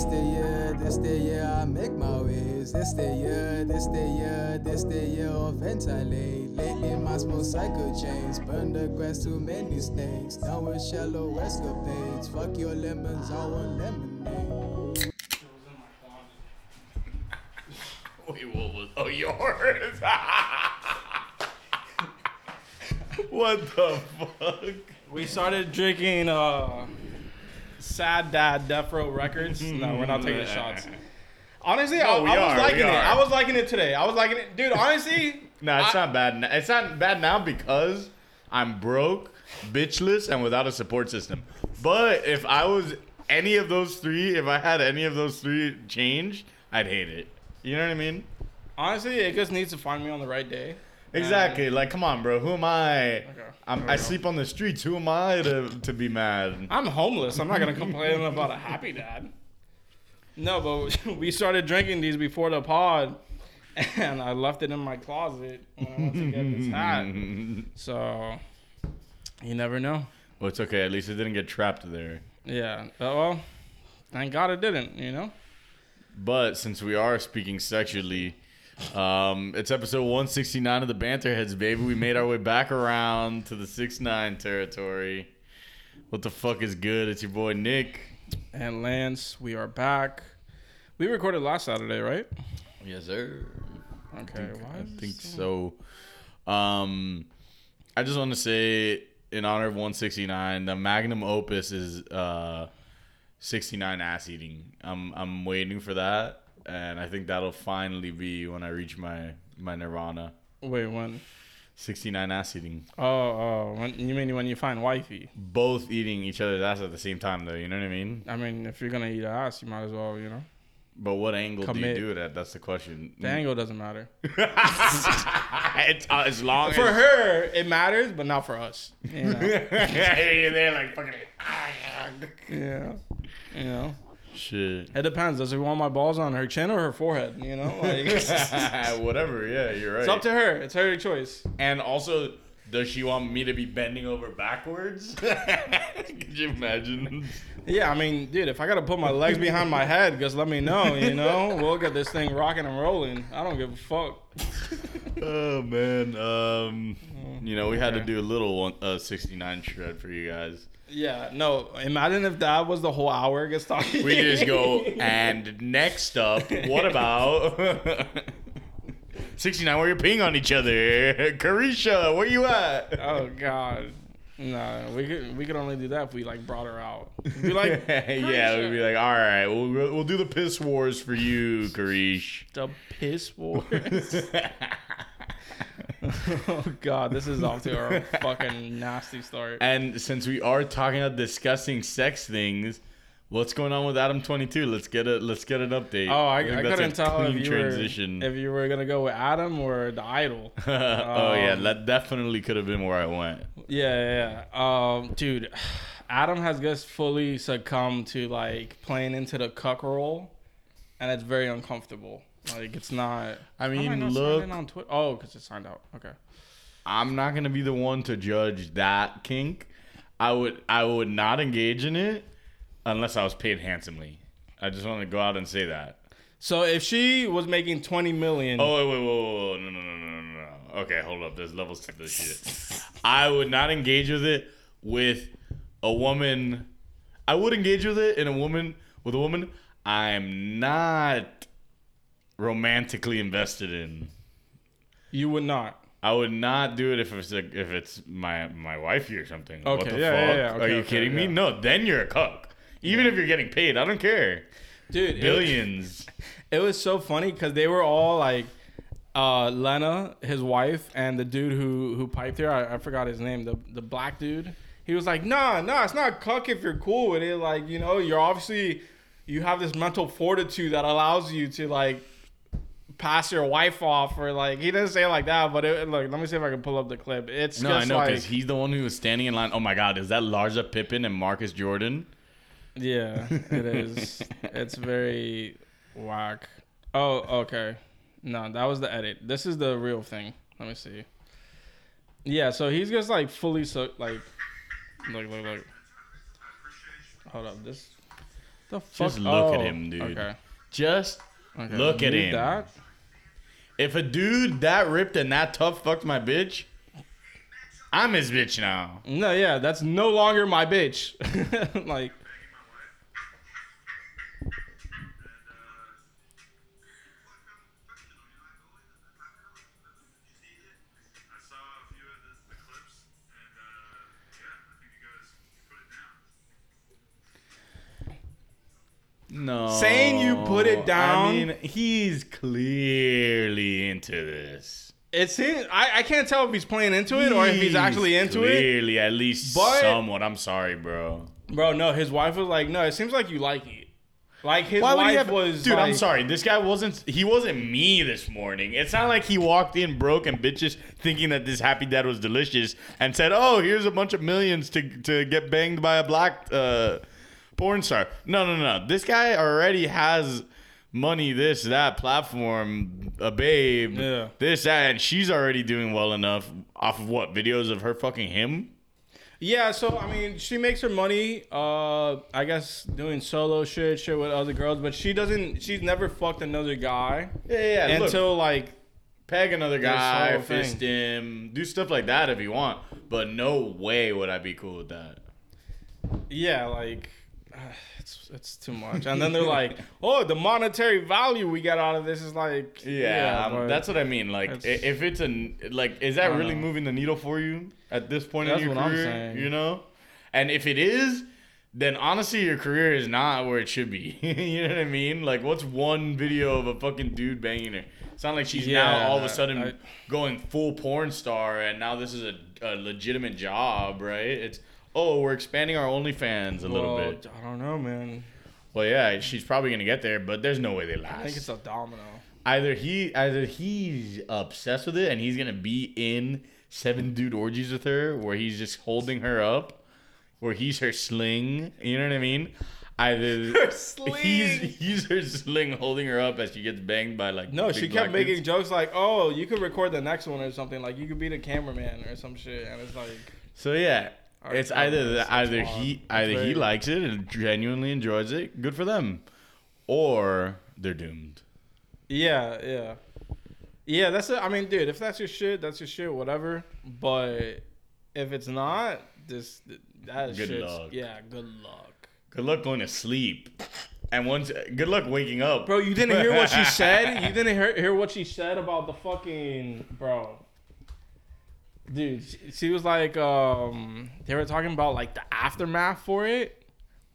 This the year, this the year I make my ways. This the year, this the year, this the year of ventilate. Lately my small cycle chains. Burn the grass, too many snakes. Down with shallow escapades. Fuck your lemons, I want lemonade. Wait, what was? Oh, yours. what the fuck? We started drinking uh, Sad Dad Death Row Records. No, we're not taking the shots. Honestly, I, No, we I was are, liking it. are. I was liking it today. I was liking it, dude. Honestly, No, it's I- not bad. n- It's not bad now because I'm broke, bitchless, and without a support system. But if I was any of those three, if I had any of those three change, I'd hate it. You know what I mean? honestly, it just needs to find me on the right day. Exactly. Like, come on, bro. Who am I? Okay. I'm, I sleep on the streets. Who am I to, to be mad? I'm homeless. I'm not gonna complain about a happy dad. No, but we started drinking these before the pod, and I left it in my closet when I went to get this hat. So you never know. Well, it's okay. At least it didn't get trapped there. Yeah. uh, Well, thank God it didn't. You know. But since we are speaking sexually, um, it's episode 169 of the Banterheads, baby. We made our way back around to the 6 9 territory. What the fuck is good? It's your boy Nick. And Lantz, we are back. We recorded last Saturday, right? Yes, sir. Okay. Why I think so. Um, I just want to say, in honor of 169, the magnum opus is uh, 69 ass eating. I'm I'm waiting for that, and I think that'll finally be when I reach my my nirvana. Wait, when? 69 ass eating. Oh, oh, when, you mean when you find wifey? Both eating each other's ass at the same time, though. You know what I mean? I mean, if you're gonna eat ass, you might as well, you know. But what angle Commit. do you do it at? That's the question. The angle doesn't matter. it's, uh, as long For as her, it matters, but not for us. You know? you're like fucking. yeah. You know. Shit. It depends. Does she want my balls on her chin or her forehead? You know, like Whatever. Yeah, you're right. It's up to her. It's her choice. and also, does she want me to be bending over backwards? Could you imagine? Yeah, I mean, dude, if I gotta put my legs behind my head, just let me know. You know, we'll get this thing rocking and rolling. I don't give a fuck. oh man. Um, you know, we had to do a little one, uh, 69 shred for you guys. Yeah, no. Imagine if that was the whole hour gets talking. We just go, and next up, what about 69 where you're peeing on each other? Carisha, where you at? Oh God. No, we could we could only do that if we like brought her out. We'd be like, yeah, we'd be like, all right, we'll, we'll do the piss wars for you, Karish. the piss wars. Oh God, this is off to a fucking nasty start. and since we are talking about discussing sex things, what's going on with Adam 22? Let's get a let's get an update. Oh, I, I a couldn't tell if you transition. were if you were gonna go with Adam or the Idol. oh yeah, Um, that definitely could have been where I went. Yeah, yeah. Um, dude, Adam has just fully succumbed to like playing into the cuck role, and it's very uncomfortable. Like it's not. I How am mean, not look, in on Twitter. Oh, because it's signed out. Okay. I'm not gonna be the one to judge that kink. I would I would not engage in it unless I was paid handsomely. I just want to go out and say that. So if she was making twenty million, Oh wait, wait, wait, wait, wait, no, no, no, no, no, no. Okay, hold up. There's levels to this shit. I would not engage with it with a woman. I would engage with it in a woman with a woman I'm not romantically invested in. you would not. I would not do it if it's like, if it's my my wifey or something. what Okay, the yeah, fuck? yeah, yeah. Are you okay, kidding me? No, then you're a cuck. Even if you're getting paid, I don't care. Dude, it- Billions. It was so funny because they were all like, uh, Lena, his wife, and the dude who who piped her. I, I forgot his name. The the black dude. He was like, Nah, nah, it's not cuck if you're cool with it. Like, you know, you're obviously you have this mental fortitude that allows you to like pass your wife off or like he didn't say it like that but it, look let me see if i can pull up the clip it's No, I know like because he's the one who was standing in line. Oh my God, is that Larsa Pippen and Marcus Jordan? Yeah, it is. it's very whack. Oh, okay. No, that was the edit. This is the real thing. Let me see. Yeah, so he's just like fully so like look look look. Hold up, this The fuck? Just look at Oh, him, dude. Okay. Just okay. Look at him. That. If a dude that ripped and that tough fucked my bitch, I'm his bitch now. No, yeah, that's no longer my bitch. like, No. Saying you put it down- I mean, he's clearly into this. it seems I, I can't tell if he's playing into it or if he's actually into it. Clearly, at least But- somewhat. I'm sorry, bro. Bro, no, his wife was like, no, it seems like you like it. Like his Why would wife he have, was. dude? I'm like- sorry. This guy wasn't. He wasn't me this morning. It's not like he walked in broke and bitches thinking that this happy dad was delicious and said, "Oh, here's a bunch of millions to to get banged by a black uh, porn star." No, no, no. This guy already has money. This that platform, a babe. Yeah. This that, and she's already doing well enough off of what videos of her fucking him. Yeah, so I mean, she makes her money. Uh, I guess doing solo shit, shit with other girls, but she doesn't. She's never fucked another guy Yeah, yeah. look, until like. peg another guy, whole thing. fist him, do stuff like that if you want. But no way would I be cool with that. Yeah, like. It's, it's too much, and then they're like, "Oh, the monetary value we get out of this is like, Yeah, um, but that's what I mean. Like, It's- if it's a like, is that really know. moving the needle for you at this point That's in your what I'm career? saying. You know, and if it is, then honestly, your career is not where it should be. you know what I mean? Like, what's one video of a fucking dude banging her? It's not like she's now Yeah, all of a sudden I- going full porn star, and now this is a, a legitimate job, right? It's oh, we're expanding our OnlyFans a little well, bit. I don't know, man. Well, yeah, she's probably gonna get there, but there's no way they last I think it's a domino. either he either he's obsessed with it and he's gonna be in seven dude orgies with her where he's just holding her up where he's her sling you know what i mean either sling. he's he's her sling holding her up as she gets banged by like No, she kept making jokes like, "Oh, you could record the next one or something. Like you could be the cameraman or some shit." And it's like, so yeah It's either either he either he likes it and genuinely enjoys it good for them or they're doomed yeah, yeah, yeah. That's it. I mean, dude, if that's your shit, that's your shit. Whatever. But if it's not, this that Good shit's- luck. Yeah, good luck. good luck going to sleep and once good luck waking up Bro, you didn't hear what she said? You didn't hear, hear what she said about the fucking bro. Dude, she, she was like, um, they were talking about like the aftermath for it,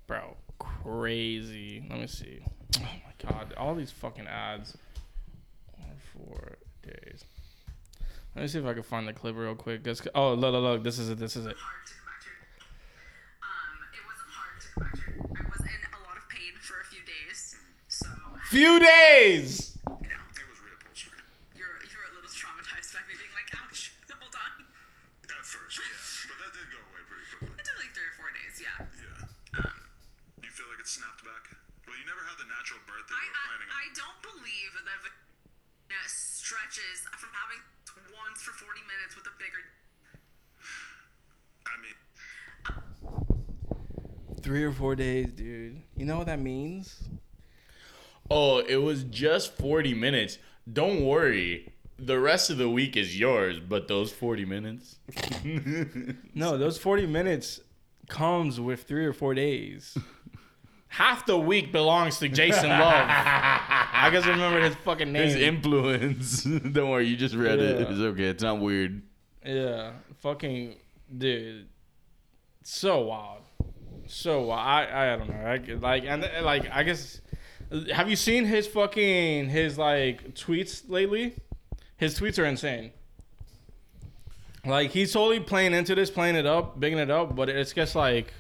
bro. Crazy. Let me see. Oh my god, all these fucking ads. Four days. Let me see if I can find the clip real quick. This, oh, look, look, look. This is it. This is it. hard to stretches from having once for 40 minutes with a bigger. I mean, Three or four days, dude. You know what that means? Oh, it was just 40 minutes. Don't worry. The rest of the week is yours, but those 40 minutes. No, those 40 minutes comes with three or four days. Half the week belongs to Jason Luv. I just remember his fucking name. His influence. Don't worry, you just read it. It's okay. It's not weird. yeah, fucking dude. So wild. So wild. I I don't know. I, like and like I guess have you seen his fucking his like tweets lately? His tweets are insane. Like he's totally playing into this, playing it up, bigging it up, but it's just like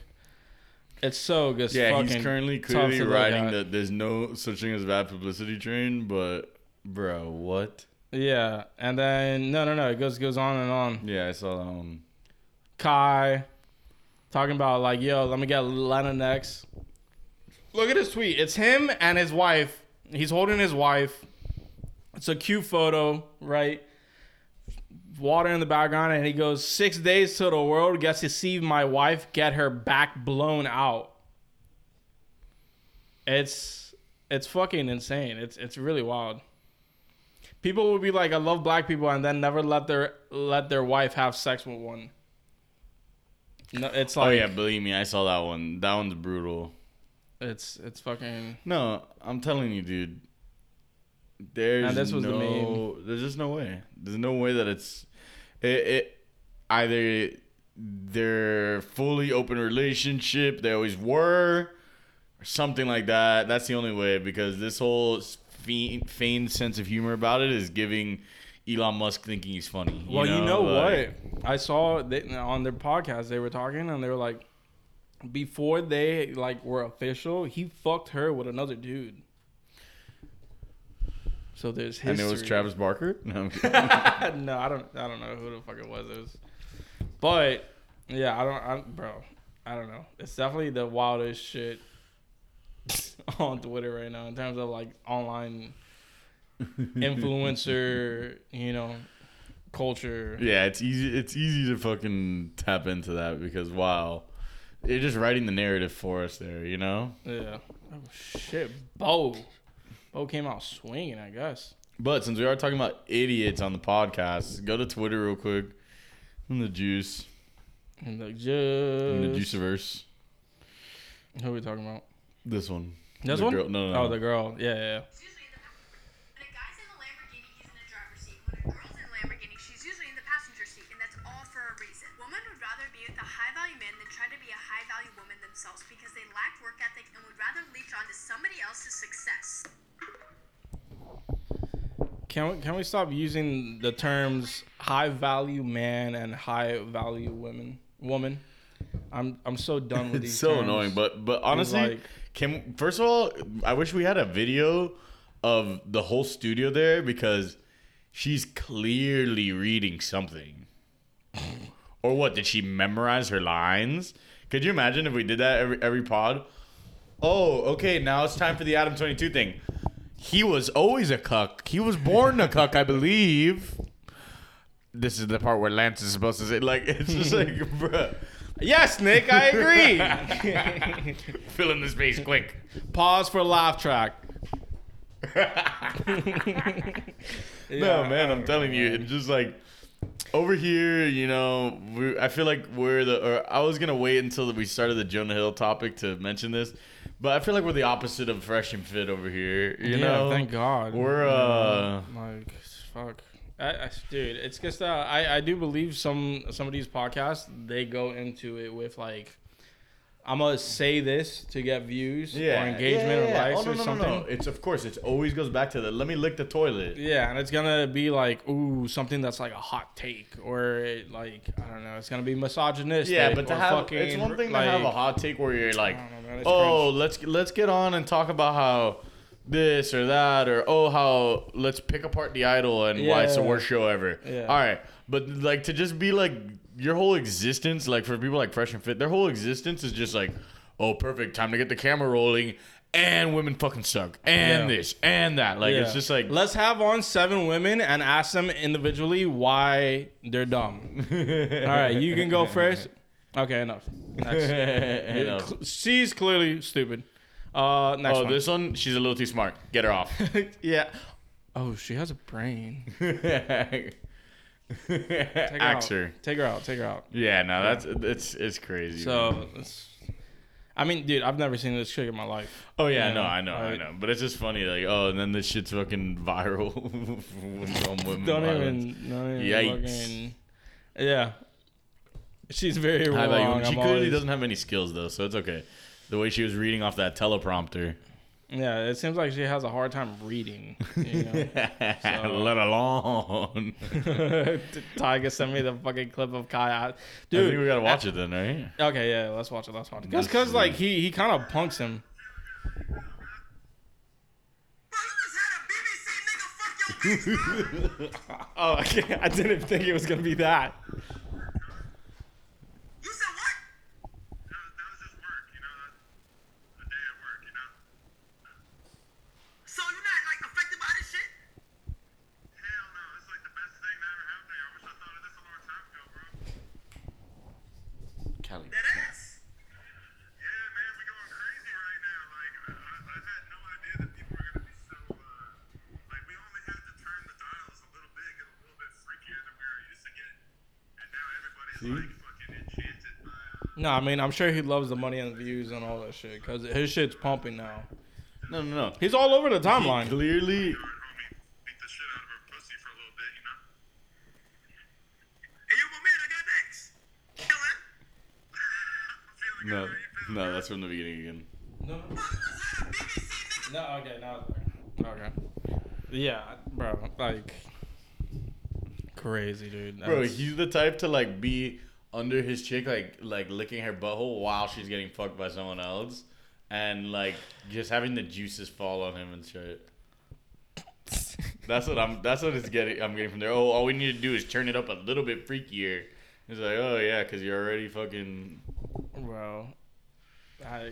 it's so good. Yeah, he's currently clearly riding at. the there's no such thing as bad publicity train, but bro, what? Yeah, and then no, no, no. It goes goes on and on. Yeah, I saw that one. Kai talking about like, yo, let me get Lena next. Look at his tweet. It's him and his wife. He's holding his wife. It's a cute photo, right? Water in the background, and he goes, Six days till the world gets to see my wife get her back blown out. It's it's fucking insane. It's it's really wild. People would be like, I love black people, and then never let their let their wife have sex with one. No, it's like oh yeah, believe me, I saw that one. That one's brutal. it's it's fucking No, I'm telling you, dude. There's And this was the no, meme. there's just no way. There's no way that it's it, it either they're fully open relationship, they always were, or something like that. That's the only way because this whole feigned, feigned sense of humor about it is giving Elon Musk thinking he's funny. Well, you know like- what? I saw they, on their podcast they were talking and they were like, before they like were official, he fucked her with another dude. So there's history. And it was Travis Barker. No, no, I don't. I don't know who the fuck it was. It was, but yeah, I don't. I, bro, I don't know. It's definitely the wildest shit on Twitter right now in terms of like online influencer, you know, culture. Yeah, it's easy. It's easy to fucking tap into that because wow, they're just writing the narrative for us there. You know. Yeah. Oh shit, Bo. Bo came out swinging, I guess. But since we are talking about idiots on the podcast, go to Twitter real quick. In the juice, And like in the juiceverse. who are we talking about? This one. This The one? girl- no, no, no. Oh, the girl. Yeah, yeah. It's the when a guy's in a Lamborghini, he's in the driver's seat. When a girl's in a Lamborghini, she's usually in the passenger seat, and that's all for a reason. Women would rather be with a high-value man than try to be a high-value woman themselves because they lack work ethic and would rather leech onto somebody else's success. Can we, can we stop using the terms high value man and high value women woman? I'm I'm so done with these. It's so terms. annoying, but but honestly, like- can first of all, I wish we had a video of the whole studio there because she's clearly reading something. or what? Did she memorize her lines? Could you imagine if we did that every every pod? Oh, okay. Now it's time for the Adam Twenty Two thing. He was always a cuck. He was born a cuck, I believe. This is the part where Lantz is supposed to say, like, it's just like, bruh. yes, Nick, I agree. Fill in the space quick. Pause for laugh track. No, man, I'm telling you, it's just like over here, you know, we I feel like we're the. Or I was gonna wait until we started the Jonah Hill topic to mention this, but I feel like we're the opposite of fresh and fit over here. You yeah, know, thank God. we're uh. like fuck. I, I, dude, it's just uh, I I do believe some some of these podcasts they go into it with like I'm gonna say this to get views or engagement or likes oh, no, or no, something. No, no. It's of course. It always goes back to the. Let me lick the toilet. Yeah, and it's gonna be like, ooh, something that's like a hot take, or it, like I don't know, it's gonna be misogynistic. Yeah, but to have fucking, it's one thing like, to have a hot take where you're like, know, oh, let's let's get on and talk about how this or that or oh how let's pick apart the idol and why it's the worst show ever. Yeah. All right, but like to just be like your whole existence, like for people like Fresh and Fit, their whole existence is just like, oh, perfect, time to get the camera rolling. And women fucking suck. And Yeah. this and that. Like it's just like let's have on seven women and ask them individually why they're dumb. All right, you can go first. Okay, enough. Next. Enough. She's clearly stupid. Uh, next Oh, one. this one, she's a little too smart. Get her off. yeah. Oh, she has a brain. Take her out. her. Take her out. Take her out. Yeah, no, that's it's it's crazy. So, it's, I mean, dude, I've never seen this chick in my life. oh yeah, you no, know, I know, I like- know, but it's just funny, like, oh, and then this shit's fucking viral from women. Don't violence. even. Don't even Yikes. fucking- yeah. She's very High wrong. woman. I'm She clearly always- doesn't have any skills though, so it's okay. The way she was reading off that teleprompter, Yeah, it seems like she has a hard time reading. You know? let alone. Tiger sent me the fucking clip of Kai. I Dude, think we gotta watch it then, right? Okay, yeah, let's watch it. Let's watch it. Just because, see. like, he he kind of punks him. Bro, you just had a BBC nigga fuck your bitch, bro. Oh, okay. I didn't think it was gonna be that. You said what? That was, that was just work, you know. That, a day at work, you know. So you're not like affected by this shit? Hell no, it's like the best thing that ever happened to me. I wish I thought of this a long time ago, bro. Kelly. That ass. Yeah, man, we going crazy right now. Like, I, I, I See? like fucking enchanted by. No, I mean I'm sure he loves the money and the views and all that shit because his shit's pumping now. No, no, no. He's all over the He timeline. clearly. Alright, homie, beat the shit out of her pussy for a little bit, you know? Hey, yo, my man, I got next. Killin'? Feeling No, good, right? You feeling no, that's from the beginning again. No, no, okay, no, okay. Yeah, bro, like crazy, dude. Bro, he's the type to like be under his chick, like like licking her butthole while she's getting fucked by someone else, and like just having the juices fall on him and shit. That's what I'm. That's what it's getting. I'm getting from there. Oh, all we need to do is turn it up a little bit freakier. It's like, oh yeah, because you're already fucking. bro. I,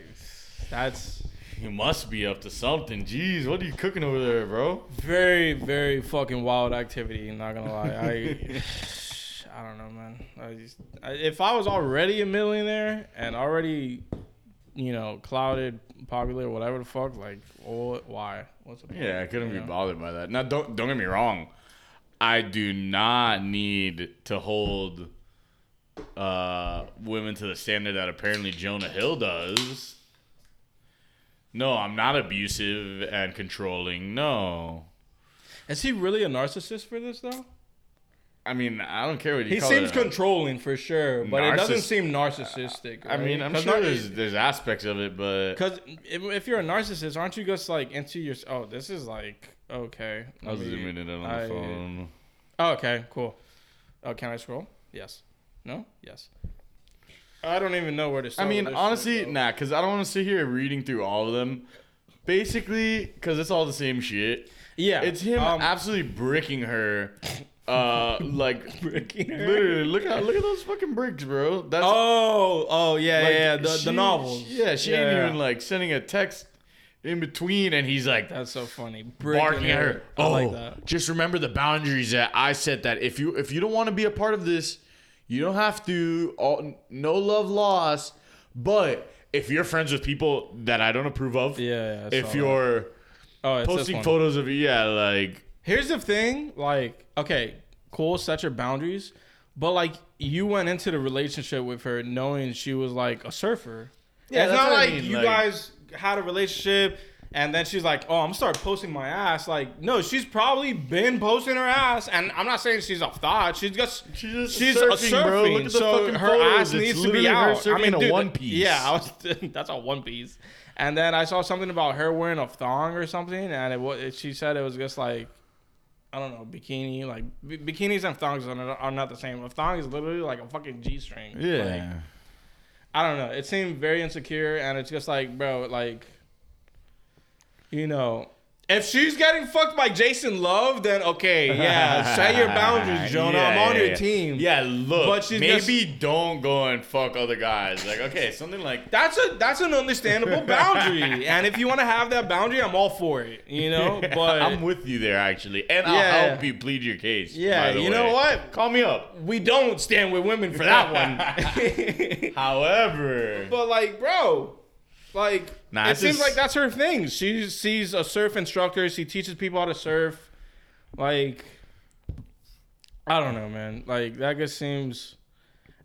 that's You must be up to something. Jeez, what are you cooking over there, bro? very, very fucking wild activity. Not gonna lie, I, I don't know, man. I just, I, if I was already a millionaire and already, you know, clouded, popular, whatever the fuck, like, what, why? What's the point? Yeah, I couldn't You be know? bothered by that. Now, don't don't get me wrong. I do not need to hold uh, women to the standard that apparently Jonah Hill does. No, I'm not abusive and controlling. No, Is he really a narcissist for this though? I mean I don't care what you He call seems it. controlling for sure, but it doesn't seem narcissistic. I mean, I'm sure there's there's aspects of it, but Because if, if you're a narcissist, aren't you just like into your? Oh, this is like okay. I was zooming in on the I- phone. Oh, okay, cool. Oh, can I scroll? Yes. No. Yes. I don't even know where to start. I mean, honestly, shit, nah, because I don't want to sit here reading through all of them. Basically, because it's all the same shit. Yeah, It's him um, absolutely bricking her. Uh, like Bricking her? literally, look at look at those fucking bricks, bro. That's Oh, oh yeah, like, yeah, yeah. The, she- the novels. Yeah, she Yeah, ain't yeah. even like sending a text in between, and he's like That's so funny. barking Bricking at her. I Oh, like that. just remember the boundaries that I set. That if you if you don't want to be a part of this, you don't have to. All, no love lost. But if you're friends with people that I don't approve of, Yeah, yeah. If you're oh, posting photos of yeah, like Here's the thing, like, okay, cool, set your boundaries, but like you went into the relationship with her knowing she was like a surfer. Yeah, it's not what I like mean, you like- guys had a relationship and then she's like, "Oh, I'm gonna start posting my ass." Like, no, she's probably been posting her ass, and I'm not saying she's a thought. She's just She's just she's surfing, a surfing, bro. Look at the so fucking her photos. ass It's needs to be out. in a dude, one piece. Yeah, I was, that's a one piece. And then I saw something about her wearing a thong or something, and it was she said it was just like I don't know bikini. Like b- bikinis and thongs are not, are not the same. A thong is literally like a fucking g string. Like, I don't know. It seemed very insecure, and it's just like, bro, like, you know, if she's getting fucked by Jason Luv, then okay, yeah, set your boundaries, Jonah. I'm on yeah, your yeah. team. Yeah, look, But she's maybe don't go and fuck other guys. Like, okay, something like That's a that's an understandable boundary, and if you want to have that boundary, I'm all for it. You know, but I'm with you there actually, and I'll help you plead your case. Yeah, you know what? Call me up. we don't stand with women for that one. However, but like, bro, like Nah, it it's seems just- like that's her thing. She sees a surf instructor. She teaches people how to surf. Like, I don't know, man. Like that just seems.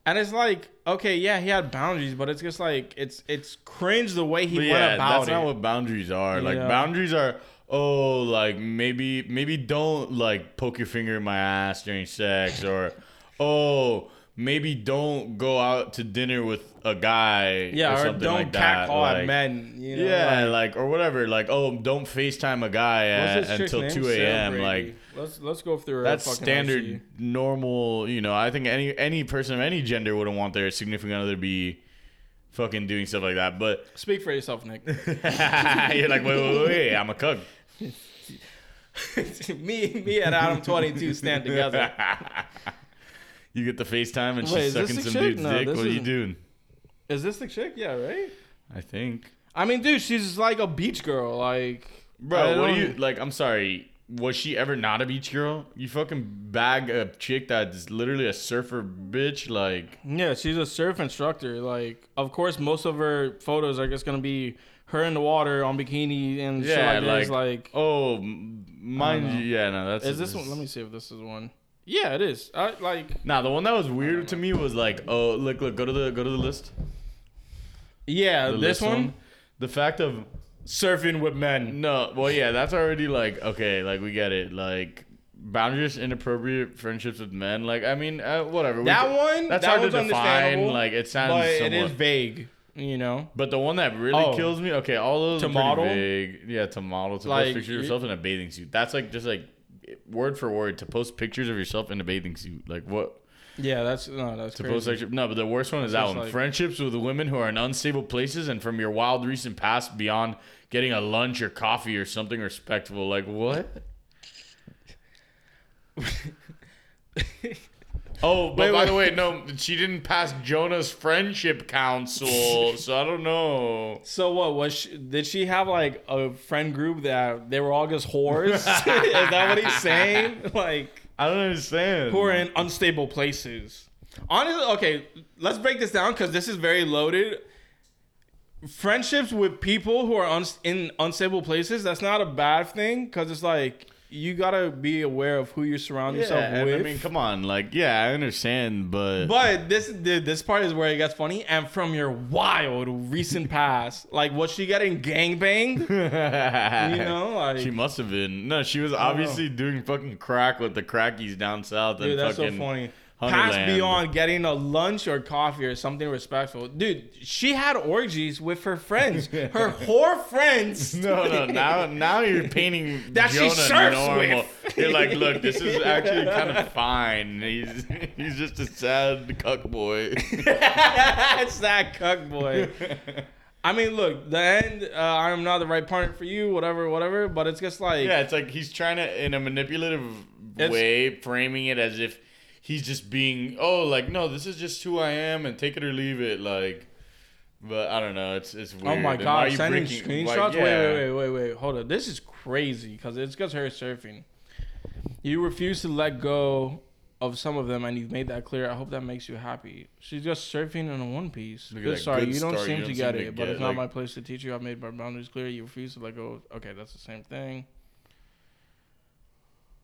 And it's like, okay, yeah, he had boundaries, but it's just like it's it's cringe the way he went yeah, about that's it. not what boundaries are. Like Yeah. boundaries are. Oh, like maybe maybe don't like poke your finger in my ass during sex, or oh maybe don't go out to dinner with a guy. yeah, or, or, something don't like catcall at like- men. You know, yeah, like- like, or whatever. Like, oh, don't FaceTime a guy at, until two a.m. Like, let's let's go through that's fucking standard, IC. normal. You know, I think any any person of any gender wouldn't want their significant other to be fucking doing stuff like that. But Speak for yourself, Nick. you're like, wait, wait, wait, wait, I'm a cuck. me, me, and Adam Twenty Two stand together. You get the FaceTime and Wait, she's is this sucking the some chick? dude's No, dick. this What are you isn't- doing? Is this the chick? Yeah, right. I think, I mean, dude, she's like a beach girl. Like, I bro. What do don't- you like? I'm sorry. Was she ever not a beach girl? You fucking bag a chick that's literally a surfer bitch. Like, Yeah, she's a surf instructor. Like, of course, most of her photos are just gonna be her in the water on bikini and shit Yeah, like this. like- Like, oh, m- mind know. you, yeah, no, that's is this one? Let me see if this is one. Yeah, it is. I, like, Nah, the one that was weird to me was like, oh, look, look, go to the go to the list. yeah, The this list one, The fact of surfing with men. no, well, yeah, that's already like okay, like we get it, like boundaries, inappropriate friendships with men. Like, I mean, uh, whatever. we That can- one, that's that hard to define. understandable, Like, it sounds but somewhat. it is vague. You know, But the one that really Oh. kills me, okay, all those To are pretty model? vague. Yeah, to model, to Like, post pictures of you- yourself in a bathing suit. That's like just like word for word to post pictures of yourself in a bathing suit. Like what? yeah, that's no, that's To crazy. post? No, but the worst one is that one. like- Friendships with women who are in unstable places and from your wild recent past beyond getting a lunch or coffee or something respectable. Like what? Oh, but Wait, by wait. the way, no, she didn't pass Jonah's friendship council, so I don't know. So what was she, did she have like a friend group that they were all just whores? Is that what he's saying? Like I don't understand. who are in unstable places. Honestly, okay, let's break this down because this is very loaded. Friendships with people who are un- in unstable places, that's not a bad thing because it's like you gotta be aware of who you surround yeah, yourself with. I mean, come on, like, yeah, I understand, but, But this dude, this part is where it gets funny. And from your wild recent past, like was she getting gangbanged? You know, like she must have been. No, she was obviously doing fucking crack with the crackies down south. Dude, and that's so fucking funny. Past beyond getting a lunch or coffee or something respectful. Dude, she had orgies with her friends. Her whore friends. No, no. Now, now you're painting That she Jonah surfs normal. with. You're like, look, this is actually kind of fine. He's he's just a sad cuck boy. it's that cuck boy. I mean, look, the end, uh, I'm not the right partner for you, whatever, whatever, but it's just like, yeah, it's like he's trying to, in a manipulative way, framing it as if he's just being, oh, like, no, this is just who I am, and take it or leave it, like. But I don't know. It's it's weird. oh my god, you sending breaking- screenshots? yeah. Wait, wait, wait, wait, wait. Hold on. This is crazy because it's just her surfing. You refuse to let go of some of them, and you've made that clear. I hope that makes you happy. She's just surfing in a one piece. Good sorry, good you don't seem You to don't get seem it, to but get it's it, not like- my place to teach you. I've made my boundaries clear. You refuse to let go. Okay, that's the same thing.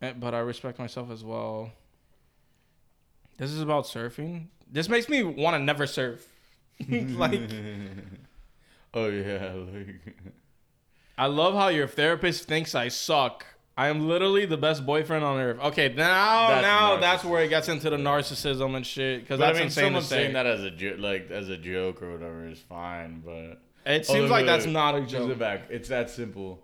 Eh, But I respect myself as well. This is about surfing. This makes me want to never surf. like, Oh yeah, like I love how your therapist thinks I suck. I am literally the best boyfriend on earth. Okay, now That's now narcissism. that's where it gets into the narcissism and shit. Because that's I mean, insane someone to say. saying that as a jo- like as a joke or whatever is fine, but It Oh, seems look, like that's not a joke. the back. It's that simple.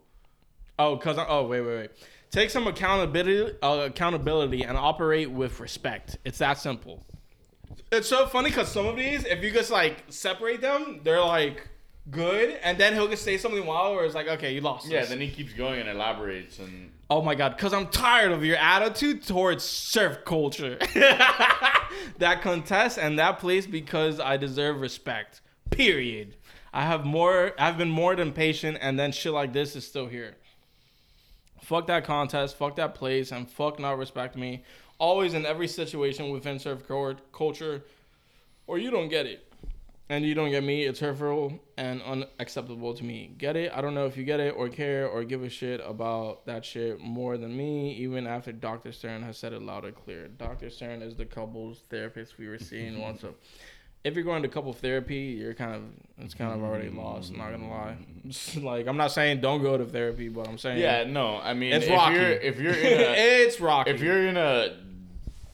Oh, cause I, oh wait wait wait. Take some accountability uh, accountability and operate with respect. It's that simple. It's so funny because some of these, if you just like separate them, they're like good, and then he'll just say something wild where it's like, okay, you lost. Yeah, this. then he keeps going and elaborates and Oh my god, because I'm tired of your attitude towards surf culture. that contest and that place because I deserve respect. Period. I have more I've been more than patient and then shit like this is still here. Fuck that contest, fuck that place, and fuck not respect me. Always in every situation within surf culture, or you don't get it and you don't get me, it's hurtful and unacceptable to me. Get it? I don't know if you get it or care or give a shit about that shit more than me, even after Dr. Stern has said it loud and clear. Dr. Stern is the couples therapist we were seeing once. If you're going to couple therapy, you're kind of it's kind of already lost. I'm not gonna lie. like I'm not saying don't go to therapy, but I'm saying yeah, no, I mean, it's if rocky. you're if you're in a it's rocky. if you're in a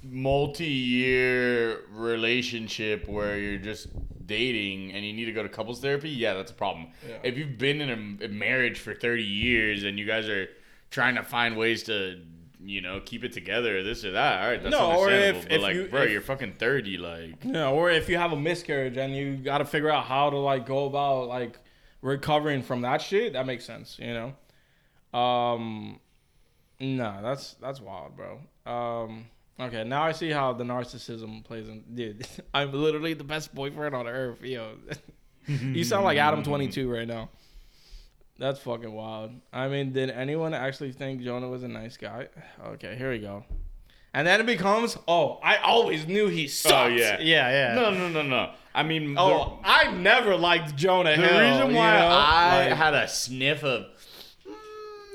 multi-year relationship where you're just dating and you need to go to couples therapy, yeah, that's a problem. Yeah. If you've been in a marriage for 30 years and you guys are trying to find ways to, you know, keep it together, this or that, all right, that's No, or if- but if like, you- bro, if- you're fucking 30, like. Yeah, or if you have a miscarriage and you got to figure out how to like go about like recovering from that shit, that makes sense, you know. Um, nah, that's that's wild, bro. Um, okay, now I see how the narcissism plays in. Dude, I'm literally the best boyfriend on earth, yo. you sound like Adam Twenty Two right now. That's fucking wild. I mean, did anyone actually think Jonah was a nice guy? Okay, here we go. And then it becomes, oh, I always knew he sucked. Oh, yeah. yeah, yeah. No, no, no, no. I mean, Oh, I never liked Jonah the, the Hill. reason you why know? I Like, had a sniff of, mm,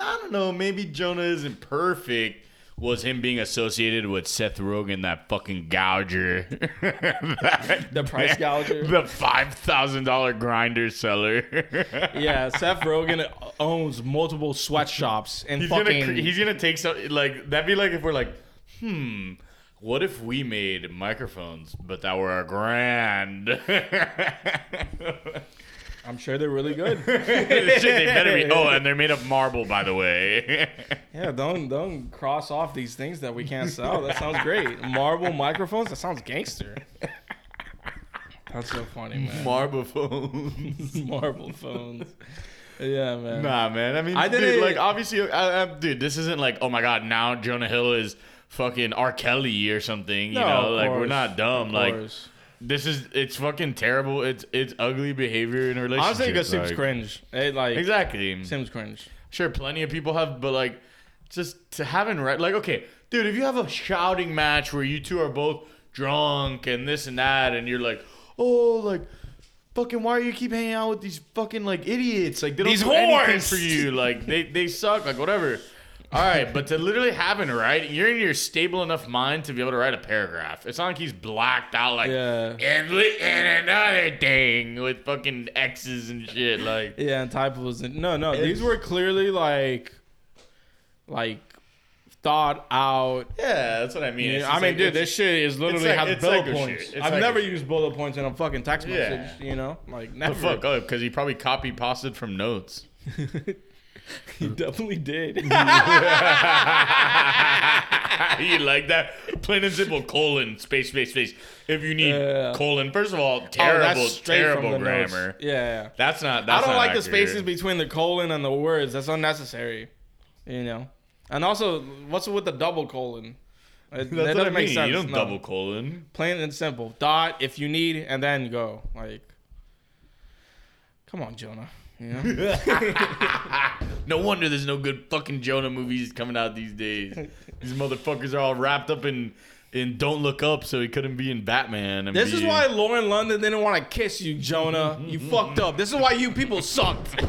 I don't know, maybe Jonah isn't perfect was him being associated with Seth Rogen, that fucking gouger, The price gouger. the five thousand dollar grinder seller. yeah, Seth Rogen owns multiple sweatshops and he's fucking. gonna he's gonna take some like that'd be like if we're like, hmm, what if we made microphones but that were a grand? I'm sure they're really good. Shit, they better be. Oh, and they're made of marble, by the way. yeah, don't don't cross off these things that we can't sell. That sounds great. Marble microphones. That sounds gangster. That's so funny, man. marble phones. Marble phones. Yeah, man. Nah, man. I mean, I dude, didn't- like obviously, I, I, dude, this isn't like, oh my god, now Jonah Hill is fucking R. Kelly or something. You No, know, of like we're not dumb. Of Like course. This is, it's fucking terrible. It's it's ugly behavior in a relationship. honestly, it just seems like- cringe. It like Exactly. seems cringe. Sure, plenty of people have, but like, just to having right, like, okay, dude, if you have a shouting match where you two are both drunk and this and that, and you're like, oh, like, fucking, why are you keep hanging out with these fucking like idiots? Like, they don't These do anything whores! for you. Like, they they suck. Like, whatever. All right, but to literally have it right, you're in your stable enough mind to be able to write a paragraph. It's not like he's blacked out, like, Yeah. and, li- and another thing with fucking X's and shit. Like, Yeah, and typos. And, no, no, these were clearly like, like thought out. yeah, that's what I mean. Yeah, I mean, like- dude, this shit is literally like- has it's bullet Lego points. I've never shit. used bullet points in a fucking text Yeah. message. You know, like The fuck up, because oh, he probably copy pasted from notes. He definitely did. you like that? Plain and simple, colon, space, space, space. If you need Yeah. colon, first of all, Oh, terrible, that's straight from terrible the notes. grammar. Yeah, yeah. That's not. That's I don't not like the accurate. spaces between the colon and the words. That's unnecessary. You know. And also, what's with the double colon? It, That's that what I doesn't make sense. You don't no. double colon. Plain and simple. Dot if you need, and then go. Like, come on, Jonah. You know? No wonder there's no good fucking Jonah movies coming out these days. These motherfuckers are all wrapped up in in Don't Look Up, so he couldn't be in Batman. And This is be- why Lauren London didn't want to kiss you, Jonah. Mm-hmm, you mm-hmm, fucked up. This is why you people mm-hmm. sucked.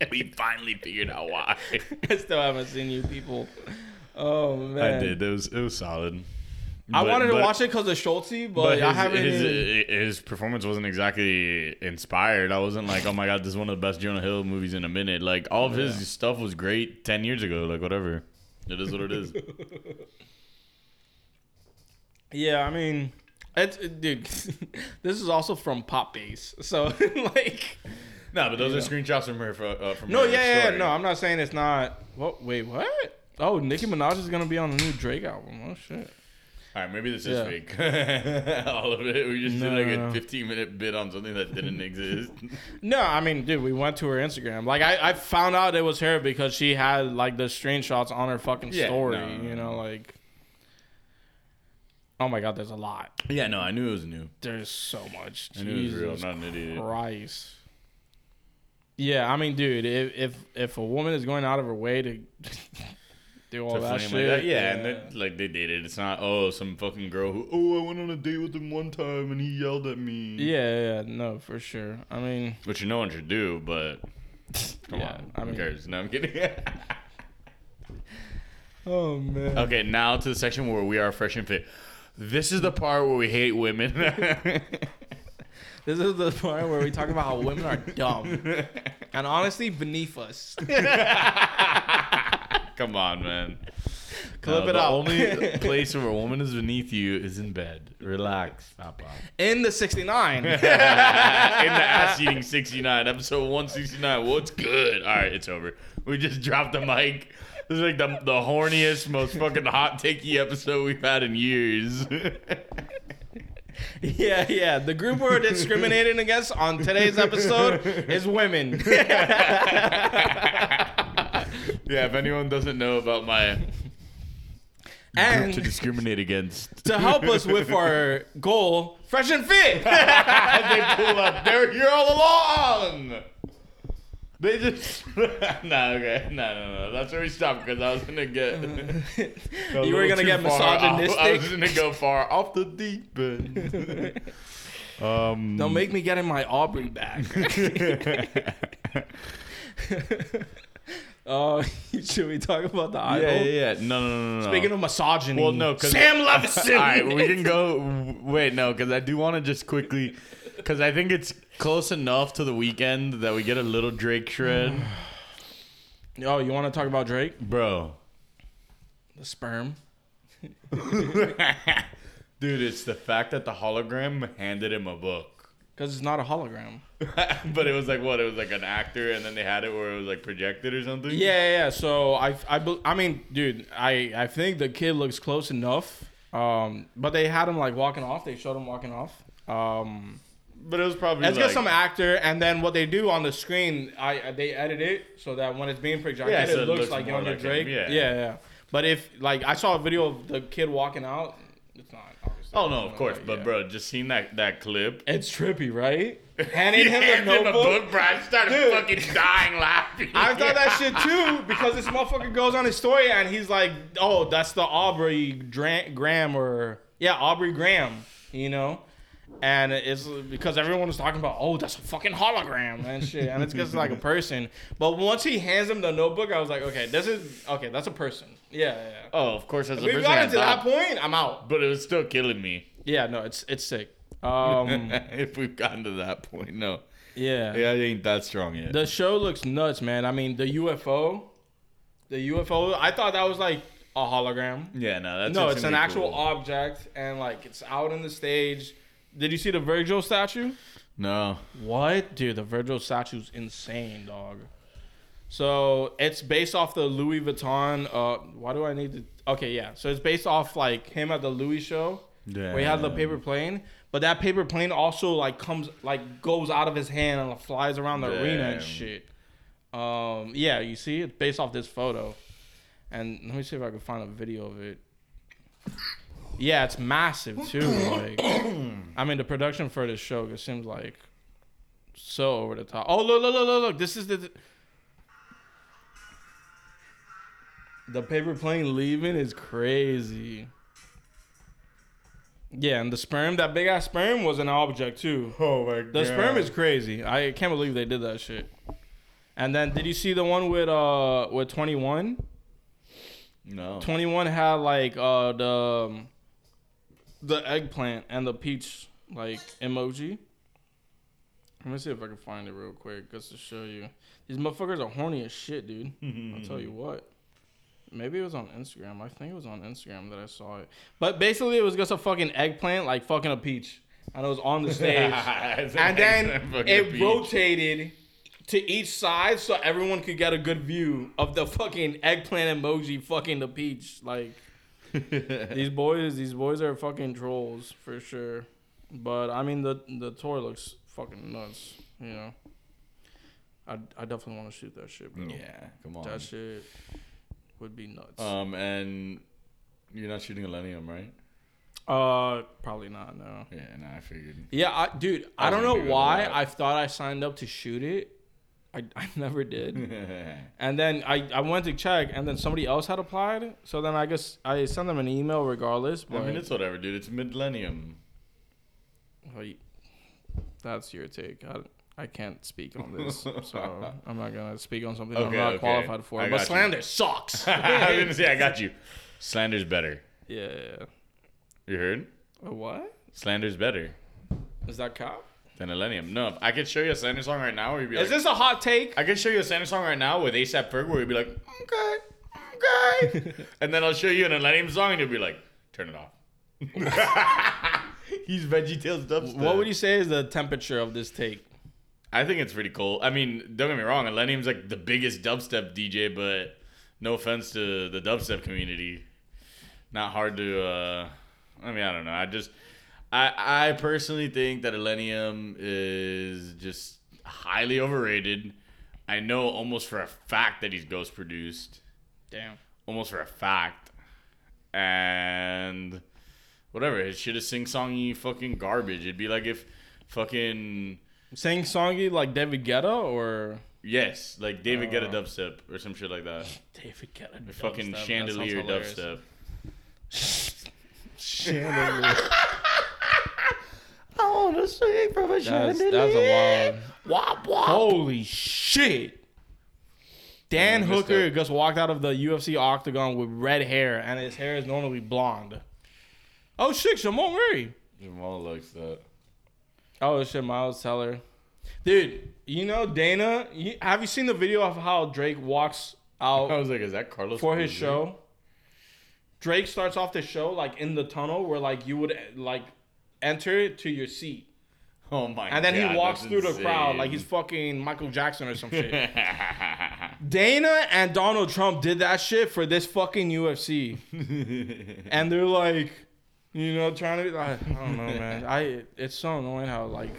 we finally figured out why. I still haven't seen you people. Oh man, I did. It was it was solid. I But- wanted to but- watch it because of Schultze, but, But I haven't. his, his performance wasn't exactly inspired. I wasn't like, oh my god, this is one of the best Jonah Hill movies in a minute. Like all of his stuff was great ten years ago. Like whatever, it is what it is. yeah, I mean, it's it- dude. this is also from Pop Base, so like, no, but those are screenshots from her. Uh, from no, her yeah, yeah, yeah, no. I'm not saying it's not. What? Wait, what? Oh, Nicki Minaj is gonna be on the new Drake album. Oh shit. All right, maybe this is Yeah. fake. All of it. We just No, did like a 15 minute bit on something that didn't exist. No, I mean, dude, we went to her Instagram. Like, I, I found out it was her because she had like the screenshots on her fucking Yeah, story. no, no, you know, like, oh my god, there's a lot. yeah, no, I knew it was new. There's so much. I knew it was real. Not an idiot. Christ. Yeah, I mean, dude, if if if a woman is going out of her way to do all To that shit, like that. Yeah, and then, like they dated. It's not oh some fucking girl who oh I went on a date with him one time and he yelled at me. yeah, yeah, no, for sure. I mean, Which you no one should do, but come Yeah, on. I who mean- cares? No, I'm kidding. oh man, okay, now to the section where we are fresh and fit. This is the part where we hate women. this is the part where we talk about how women are dumb and honestly beneath us. Come on, man. Clip No, it the out. only place where a woman is beneath you is in bed. Relax. Stop. in the 69. in the ass eating 69 episode 169 what's good all right it's over we just dropped the mic this is like the, the horniest most fucking hot takey episode we've had in years yeah, yeah. The group we're discriminating against on today's episode is women. yeah if anyone doesn't know about my group to discriminate against to help us with our goal, fresh and fit. they pull up they're here all along they just no okay no no no that's where we stopped because I was gonna get you were gonna get far off- I was misogynistic. gonna go far off the deep end. um, Don't make me get in my Aubrey bag. Oh, should we talk about the idol? Yeah, yeah, yeah. No, no, no, no. Speaking of misogyny, well, no, cause Sam Levinson. All right, we can go. Wait, no, because I do want to just quickly, because I think it's close enough to the weekend that we get a little Drake shred, Oh, you want to talk about Drake? bro. The sperm. Dude, it's the fact that the hologram handed him a book. Because it's not a hologram. but it was like what? It was like an actor, and then they had it where it was like projected or something. Yeah, yeah. yeah. So I, I, I mean, dude, I, I think the kid looks close enough. Um, but they had him like walking off. They showed him walking off. Um, but it was probably. let's like, get some actor, and then what they do on the screen, I they edit it so that when it's being projected, Yeah, so it it looks, looks like younger like him, Drake. yeah. yeah, yeah. But if like I saw a video of the kid walking out, it's not. Oh no, of course, but Yeah. bro, just seeing that that clip. it's trippy, right? Handing him the him a notebook. book, bro. I started Dude. fucking dying laughing. I thought that shit too because this motherfucker goes on his story and he's like, "Oh, that's the Aubrey Graham or yeah, Aubrey Graham," you know. And it's because everyone was talking about, "Oh, that's a fucking hologram and shit," and it's just like a person. But once he hands him the notebook, I was like, "Okay, this is okay. That's a person." Yeah, yeah. yeah. Oh, of course, as a we person, We got into that point. I'm out. but it was still killing me. Yeah, no, it's it's sick. Um, if we've gotten to that point, no, yeah. yeah, I ain't that strong yet. The show looks nuts, man. I mean, the UFO, the UFO. I thought that was like a hologram. yeah, no, that's no, it's an gonna actual object, and like it's out in the stage. Did you see the Virgil statue? No, What, dude? The Virgil statue's insane, dog. So it's based off the Louis Vuitton. Uh, why do I need to? Okay, yeah. So it's based off like him at the Louis show. Where he had the paper plane, but that paper plane also like comes like goes out of his hand and flies around the arena and Damn. shit. Um, yeah, you see, it's based off this photo, and let me see if I can find a video of it. Yeah, it's massive too. Like, I mean, the production for this show it seems like so over the top. Oh, look, look, look, look, look! This is the the paper plane leaving is crazy. Yeah, and the sperm, that big ass sperm was an object too. Oh my god, The sperm is crazy. I can't believe they did that shit. And then did you see the one with uh with 21? no. 21 had like uh the um, the eggplant and the peach like emoji. Let me see if I can find it real quick just to show you. These motherfuckers are horny as shit, dude. I'll tell you what. Maybe it was on Instagram. I think it was on Instagram that I saw it. But basically, it was just a fucking eggplant, like fucking a peach, and it was on the stage. And then it peach. rotated to each side so everyone could get a good view of the fucking eggplant emoji fucking the peach. Like these boys, these boys are fucking trolls for sure. But I mean, the the tour looks fucking nuts. You know, I I definitely want to shoot that shit, bro. Yeah, come on. That shit would be nuts. Um, and you're not shooting Illenium, right? uh, probably not. No. Yeah, no, I figured. Yeah, I, dude, I, I don't know why. I thought I signed up to shoot it. I, I never did. And then I, I went to check, and then somebody else had applied. So then I guess I sent them an email regardless. I mean, it's whatever, dude. It's Illenium. Like, that's your take. I, I can't speak on this, so I'm not gonna speak on something I'm not okay. qualified for. But you. slander sucks. I was gonna say I got you. Slander's better. yeah. You heard? A what? Slander's better Is that cop? Than Illenium. No, I could show you a Slander song right now where you'd be like, Is this a hot take? I can show you a Slander song right now with ASAP Ferg where you'd be like, okay, okay, and then I'll show you an Illenium song and you'll be like, turn it off. He's VeggieTales dubstep. What would you say is the temperature of this take? I think it's pretty cool. I mean, don't get me wrong, Illenium's like the biggest dubstep DJ, but no offense to the dubstep community, not hard to. uh I mean, I don't know. I just, I I personally think that Illenium is just highly overrated. I know almost for a fact that he's ghost produced, Damn. almost for a fact, and whatever. His shit is sing songy fucking garbage. It'd be like if fucking. Sing songy like David Guetta or Yes, like David Guetta Uh, dubstep or some shit like that. David Guetta? Fucking dubstep. That chandelier hilarious. dubstep. Chandelier. I want to sing from a That's, that's a wild. Wop wop. Holy shit. Dan I missed Hooker that. just walked out of the UFC octagon with red hair, and his hair is normally blonde. Oh shit, Jamal Murray. Jamal likes that. Oh shit, Miles Teller. Dude, you know Dana. You, have you seen the video of how Drake walks out I was like, is that Carlos for his Cruz? show? Drake starts off the show like in the tunnel where like you would like enter to your seat, Oh my! God And then God, he walks through the crowd like he's fucking Michael Jackson or some shit. Dana and Donald Trump did that shit for this fucking UFC, and they're like, you know, trying to. I, I don't know, man. I it's so annoying how like,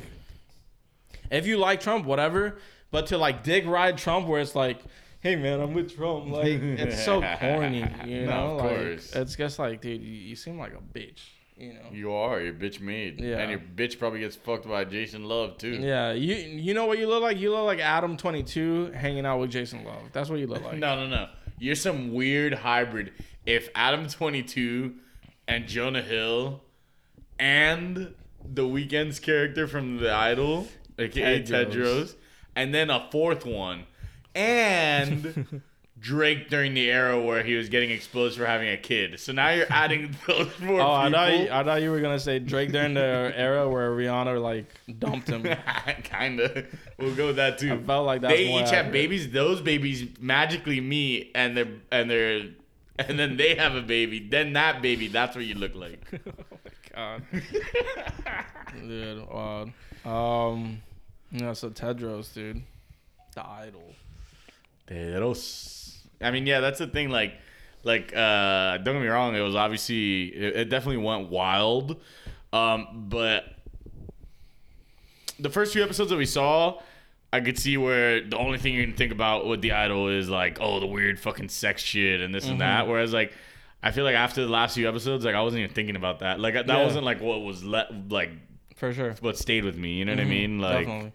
if you like Trump, whatever, but to like dick ride Trump, where it's like, hey man, I'm with Trump, like it's so corny, you No, know? of like course. it's just like, dude, you, you seem like a bitch, you know? You are. You're bitch made. Yeah. And your bitch probably gets fucked by Jason Luv too. Yeah, you you know what you look like? You look like Adam twenty two hanging out with Jason Luv. That's what you look like. No, no, no. You're some weird hybrid. If Adam 22 and Jonah Hill and the Weeknd's character from The Idol, aka Tedros. Tedros, and then a fourth one, and Drake during the era where he was getting exposed for having a kid. So now you're adding those four Oh, I thought, you, I thought you were gonna say Drake during the era where Rihanna like dumped him. Kinda. We'll go with that too. I felt like that's they each have babies. Those babies magically meet, and they're and they're and then they have a baby. Then that baby, that's what you look like. Oh my god. dude, wow. Um, yeah, so Tedros, dude, the idol. Pedros. I mean, yeah, that's the thing. Like, like uh, don't get me wrong. It was obviously it, it definitely went wild, um, but the first few episodes that we saw. I could see where the only thing you can think about with the idol is like, oh, the weird fucking sex shit and this and that. Whereas like, I feel like after the last few episodes, like I wasn't even thinking about that. Like that Yeah. wasn't like what was let like For sure. what stayed with me. You know what I mean? Like, Definitely.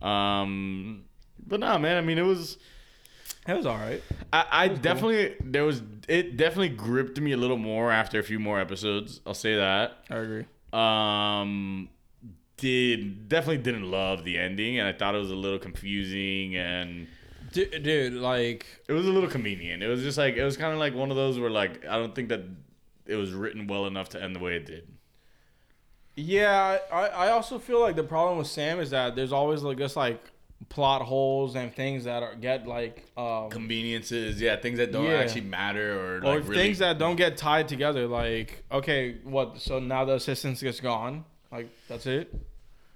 um, but nah, man. I mean, it was. It was all right. I, I definitely there was it definitely gripped me a little more after a few more episodes. I'll say that. I agree. Um, did definitely didn't love the ending, and I thought it was a little confusing, and Dude, dude, like, it was a little convenient. It was just like it was kind of like one of those where like I don't think that it was written well enough to end the way it did. yeah, I, I also feel like the problem with Sam is that there's always like just like plot holes and things that are get like um Conveniences, yeah, things that don't Yeah. actually matter or or like really, things that don't get tied together. Like, okay, what? So now the assistance gets gone. Like, that's it.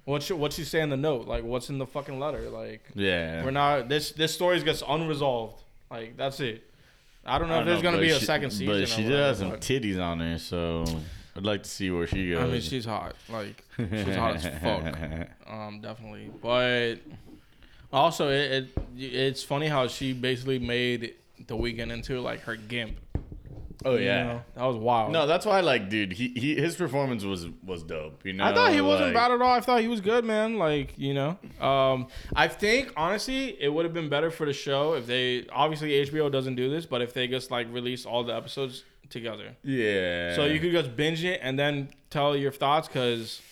What should what she say in the note? Like, what's in the fucking letter? Like, yeah. we're not this this story gets unresolved. Like, that's it. I don't know I if don't there's know, gonna be a second season. But she did have some titties on her, so I'd like to see where she goes. I mean, she's hot. Like, she's hot as fuck. Um, definitely. But also, it, it it's funny how she basically made the Weeknd into like her gimp. Oh you yeah. know? that was wild. No, that's why like, dude, he, he his performance was was dope. You know, I thought he wasn't like- bad at all. I thought he was good, man. Like you know, um, I think honestly, it would have been better for the show if they obviously HBO doesn't do this, but if they just like release all the episodes together, Yeah. so you could just binge it and then tell your thoughts. Because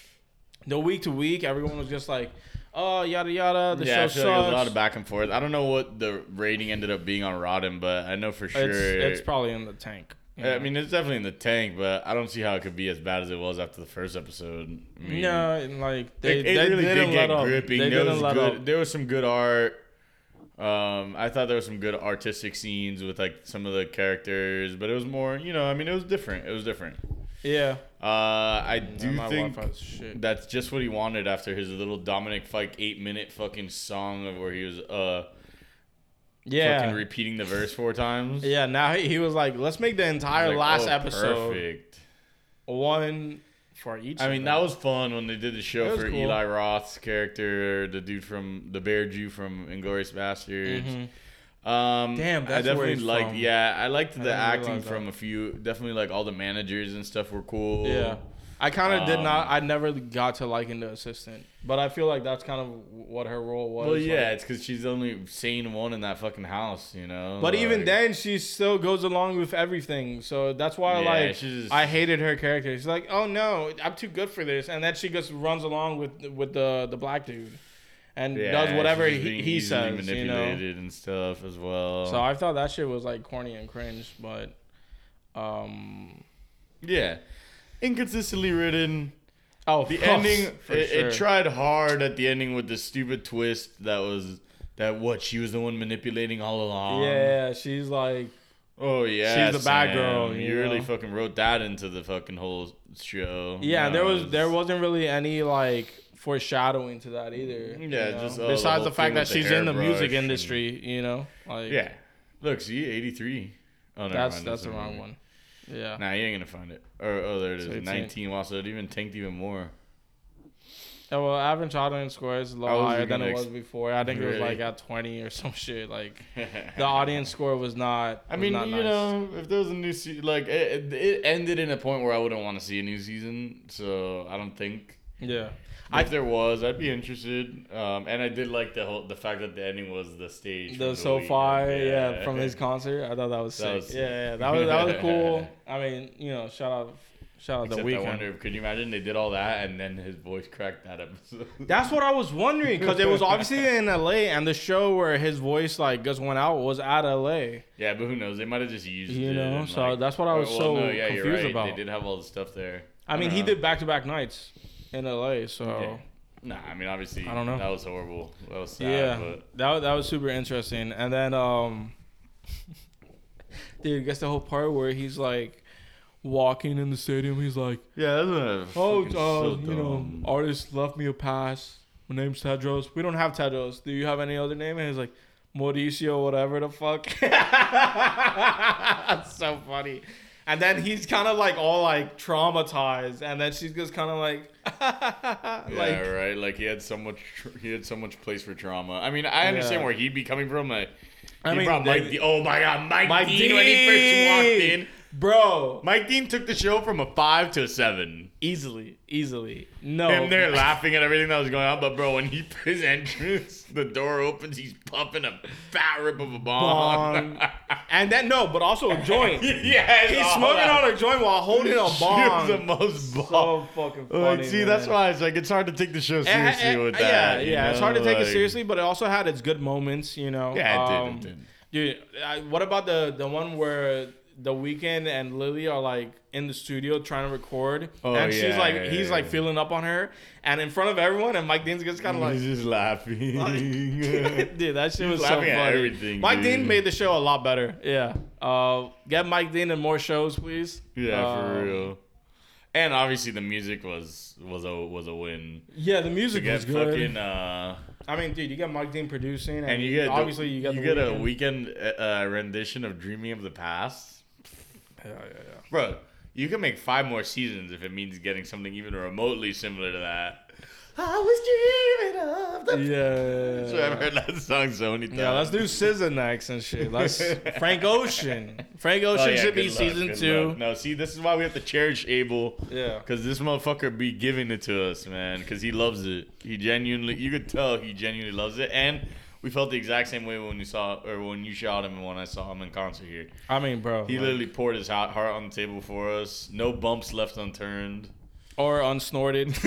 the week to week, everyone was just like, "Oh, yada yada." The yeah, show I feel like there's a lot of back and forth. I don't know what the rating ended up being on Rotten, but I know for sure. it's, it's probably in the tank. you I mean, it's definitely in the tank, but I don't see how it could be as bad as it was after the first episode. I mean, no, and, like they, it, it they really didn't did get gripping. They there was good. up. There was some good art. Um, I thought there was some good artistic scenes with like some of the characters, but it was more, you know, I mean, it was different. It was different. Yeah, Uh, I do my think shit. that's just what he wanted after his little Dominic Fike eight minute fucking song of where he was uh yeah. fucking repeating the verse four times. Yeah, now he, he was like, let's make the entire like, last oh, episode Perfect. one for each. I of mean, them. that was fun when they did the show for cool. Eli Roth's character, the dude from the Bear Jew from Inglourious Basterds. Mhm. Um, Damn, I that's where definitely liked. from. Yeah, I liked the didn't acting from a few. Definitely, like all the managers and stuff were cool. Yeah, I kind of did Um, not. I never got to liking the assistant, but I feel like that's kind of what her role was. Well, yeah, like- it's because she's the only sane one in that fucking house, you know. But even then, she still goes along with everything. So that's why, Yeah, like, just- I hated her character. She's like, "Oh no, I'm too good for this," and then she just runs along with with the the black dude. And Yeah, does whatever he, he says, you know. manipulated and stuff as well. So I thought that shit was like corny and cringe, but um, yeah, inconsistently written. oh, The ending, for it, sure. it tried hard at the ending with the stupid twist that was that what she was the one manipulating all along. Yeah, she's like, Oh yeah, She's the bad girl, You, you really fucking wrote that into the fucking whole show. yeah. There was it's- there wasn't really any like foreshadowing to that either. you Yeah, know? just, uh, besides whole the fact that with the she's in the hairbrush music and- industry, you know, like Yeah, look, see, eighty three. Oh, never that's mind, that's the a wrong movie. one. Yeah. Nah, you ain't gonna find it. Or oh, there it is, So it's nineteen. Wow, so it even tanked even more. Yeah, well, average audience score is a I lot higher than it ex- was before. I think it was like at 20 or some shit. Like the audience score was not. I was mean, not you nice. know, if there was a new season, like it, it- it ended in a point where I wouldn't want to see a new season. So I don't think Yeah. If there was, I'd be interested. Um, and I did like the whole the fact that the ending was the stage. The SoFi, Glee. yeah. from his concert. I thought that was sick. Was yeah, yeah, that was that was cool. I mean, you know, shout out, shout out Except the Weeknd. I wonder, could you imagine they did all that and then his voice cracked that episode? That's what I was wondering because it was obviously in LA, and the show where his voice like just went out was at LA. yeah, but who knows? They might have just used You it. know, and, so that's what I was well, so no, yeah, confused right. about. They did have all the stuff there. I mean, he know. did back to back nights in LA, so. Yeah. Nah, I mean, obviously, I don't know. That was horrible. That was sad. Yeah, But that that was super interesting. And then, um, dude, guess the whole part where he's like walking in the stadium. He's like, yeah, that's "Oh, uh, so you know, artist left me a pass. My name's Tedros. We don't have Tedros. Do you have any other name?" And he's like, "Mauricio, whatever the fuck." That's so funny. And then he's kind of like all like traumatized, and then she's just kind of like, Yeah, right. Like he had so much, he had so much place for trauma. I mean, I understand Yeah. where he'd be coming from. Like, I mean, brought they- Mike. Oh my God, Mike, Mike Dean, when he first walked in. Bro. Mike Dean took the show from a five to a seven. Easily, easily. No. Him there laughing at everything that was going on, but bro, when he his entrance, the door opens, he's pumping a fat rip of a bomb. Bong. and then no, but also a joint. yeah, He's smoking on a joint while holding a was the most bomb. So fucking Like, funny. see, that's why it's like it's hard to take the show It ha- seriously eh, with yeah, that. you yeah, it's hard to know, take it seriously, but it also had its good moments, you know. Yeah, it did, Um, it did. Dude, I, what about the the one where the Weeknd and Lily are like in the studio trying to record, Oh, and she's like, yeah, he's yeah. like feeling up on her, and in front of everyone, and Mike Dean's just kind of like, He's just laughing. dude, that shit was so funny. at everything, Mike dude. Dean made the show a lot better. Yeah, uh, get Mike Dean in more shows, please. yeah, Um, for real. And obviously the music was was a was a win. Yeah, the music was good. fucking uh, I mean, dude, you get Mike Dean producing, and, and you get the- obviously you get you the get a Weeknd uh, rendition of "Dreaming of the Past." Yeah, yeah, yeah. Bro, you can make five more seasons if it means getting something even remotely similar to that. I was dreaming of the. Yeah. So I've heard that song so many times. Yeah, let's do SZA next and shit. Let's Frank Ocean. Frank Oh, Ocean yeah, should be luck, season two. luck. No, see, this is why we have to cherish Abel. Yeah. Cause this motherfucker be giving it to us, man. Cause he loves it. He genuinely, you could tell he genuinely loves it, and we felt the exact same way when you saw or when you shot him and when I saw him in concert here. I mean, bro. He like- literally poured his heart heart on the table for us. No bumps left unturned. or unsnorted.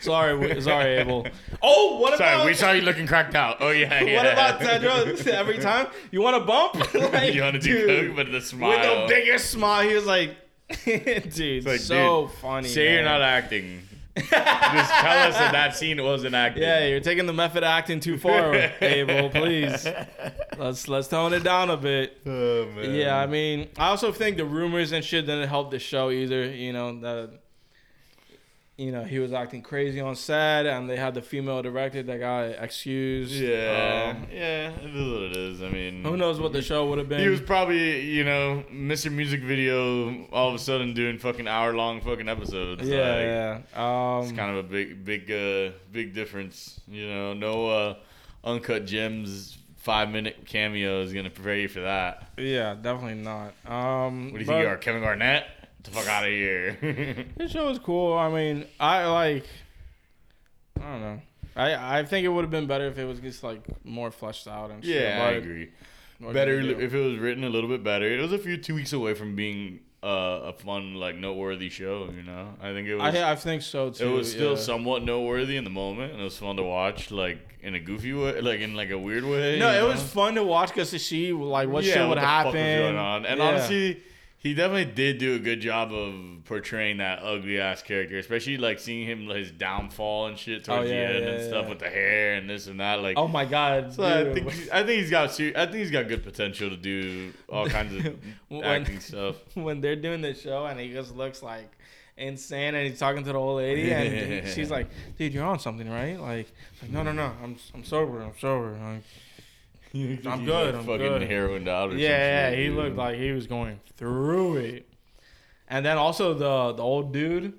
sorry, sorry, Abel. Oh, what about Sorry, about? we saw you looking cracked out. Oh yeah, yeah. What about Tedros? Every time you want a bump, like, you want to do dude, coke, but the smile with the biggest smile. He was like, dude, like, so dude, funny. Say you're not acting. Just tell us that that scene wasn't acting. Yeah, you're taking the method acting too far, Abel. Please, let's let's tone it down a bit. Oh, man. Yeah, I mean, I also think the rumors and shit didn't help the show either. You know that, you know, he was acting crazy on set, and they had the female director that got excused. Yeah, Um, yeah, it is what it is. I mean, who knows what the show would have been? He was probably, you know, Mr. Music Video, all of a sudden doing fucking hour long fucking episodes. Like, yeah, yeah. Um, It's kind of a big, big, uh, big difference. You know, no uh, uncut gems, five minute cameo is gonna prepare you for that. yeah, definitely not. Um, What do you but think you are, Kevin Garnett? The fuck out of here. This show was cool. I mean, I like. I don't know. I I think it would have been better if it was just like more fleshed out and shit. yeah, I agree. Better can you do? if it was written a little bit better. It was a few two weeks away from being uh, a fun, like noteworthy show. You know, I think it was. I I think so too. it was still yeah. somewhat noteworthy in the moment, and it was fun to watch, like in a goofy way, like in like a weird way. No, it know? was fun to watch because to see like what yeah, shit what would the happen. going on. And Yeah. honestly, he definitely did do a good job of portraying that ugly ass character, especially like seeing him his downfall and shit towards Oh, yeah, the end yeah, and stuff yeah. with the hair and this and that. Like, oh my god, so I think I think he's got I think he's got good potential to do all kinds of When- acting stuff. when they're doing the show and he just looks like insane and he's talking to the old lady and she's like, "Dude, you're on something, right?" Like, like no, no, no, I'm I'm sober, I'm sober. Like, I'm good, I'm fucking good. heroined out. Or yeah, yeah, shit, he dude. looked like he was going through it. And then also the the old dude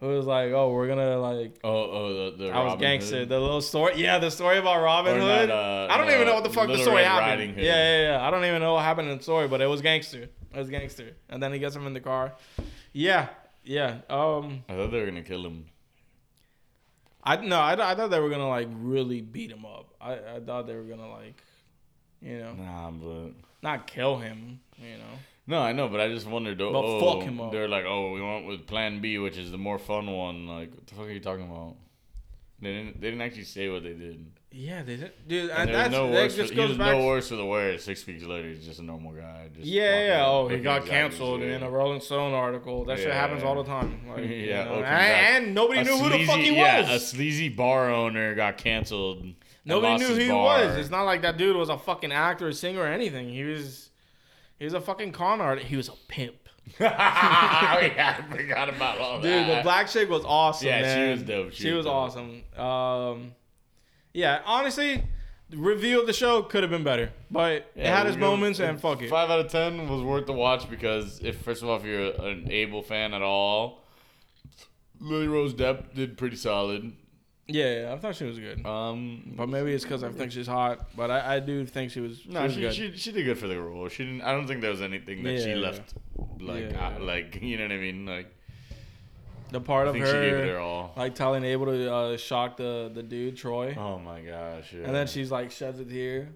who was like, "Oh, we're gonna like." Oh, oh, the, the I was gangster. Hood. The little story, yeah, the story about Robin Or Hood. not, uh, I don't no, even know what the fuck the story Red happened. Yeah, yeah, yeah. I don't even know what happened in the story, but it was gangster. It was gangster. And then he gets him in the car. Yeah, yeah. Um, I thought they were gonna kill him. I no, I, I thought they were gonna like really beat him up. I, I thought they were gonna like, you know, Nah, but not kill him. You know. no, I know, but I just wondered. Oh, But oh, fuck him up. They're like, oh, we went with Plan B, which is the more fun one. Like, what the fuck are you talking about? They didn't. They didn't actually say what they did. Yeah, they didn't. dude. And And, that's no that just For, he goes was back. no worse for the wear. Six weeks later, he's just a normal guy. Just Yeah, yeah. Oh, he got canceled in a Rolling Stone article. That shit happens all the time. Like, Yeah, you know, and, and nobody A knew who the fuck he sleazy- yeah, a sleazy bar owner got canceled. Nobody knew who he bar. was. It's not like that dude was a fucking actor, or singer, or anything. He was, he was a fucking con artist. He was a pimp. oh, yeah, I forgot about all Dude, that. Dude, the black chick was awesome. Yeah, she was dope. She, She was, was dope. awesome. Um, yeah, honestly, the review of the show could have been better, but it had its moments, and fuck it. Five out of ten was worth the watch because if first of all, if you're an Abel fan at all, Lily Rose Depp did pretty solid. Yeah, yeah, I thought she was good. Um, But maybe it's because I think she's hot. But I, I do think she was. no, she she, she she did good for the role. She didn't. I don't think there was anything that she Yeah. left like Yeah. uh, like you know what I mean. Like the part I of think she gave it her, her all. like telling Abel to uh, shock the the dude Troy, Oh my gosh! Yeah. and then she's like sheds it here.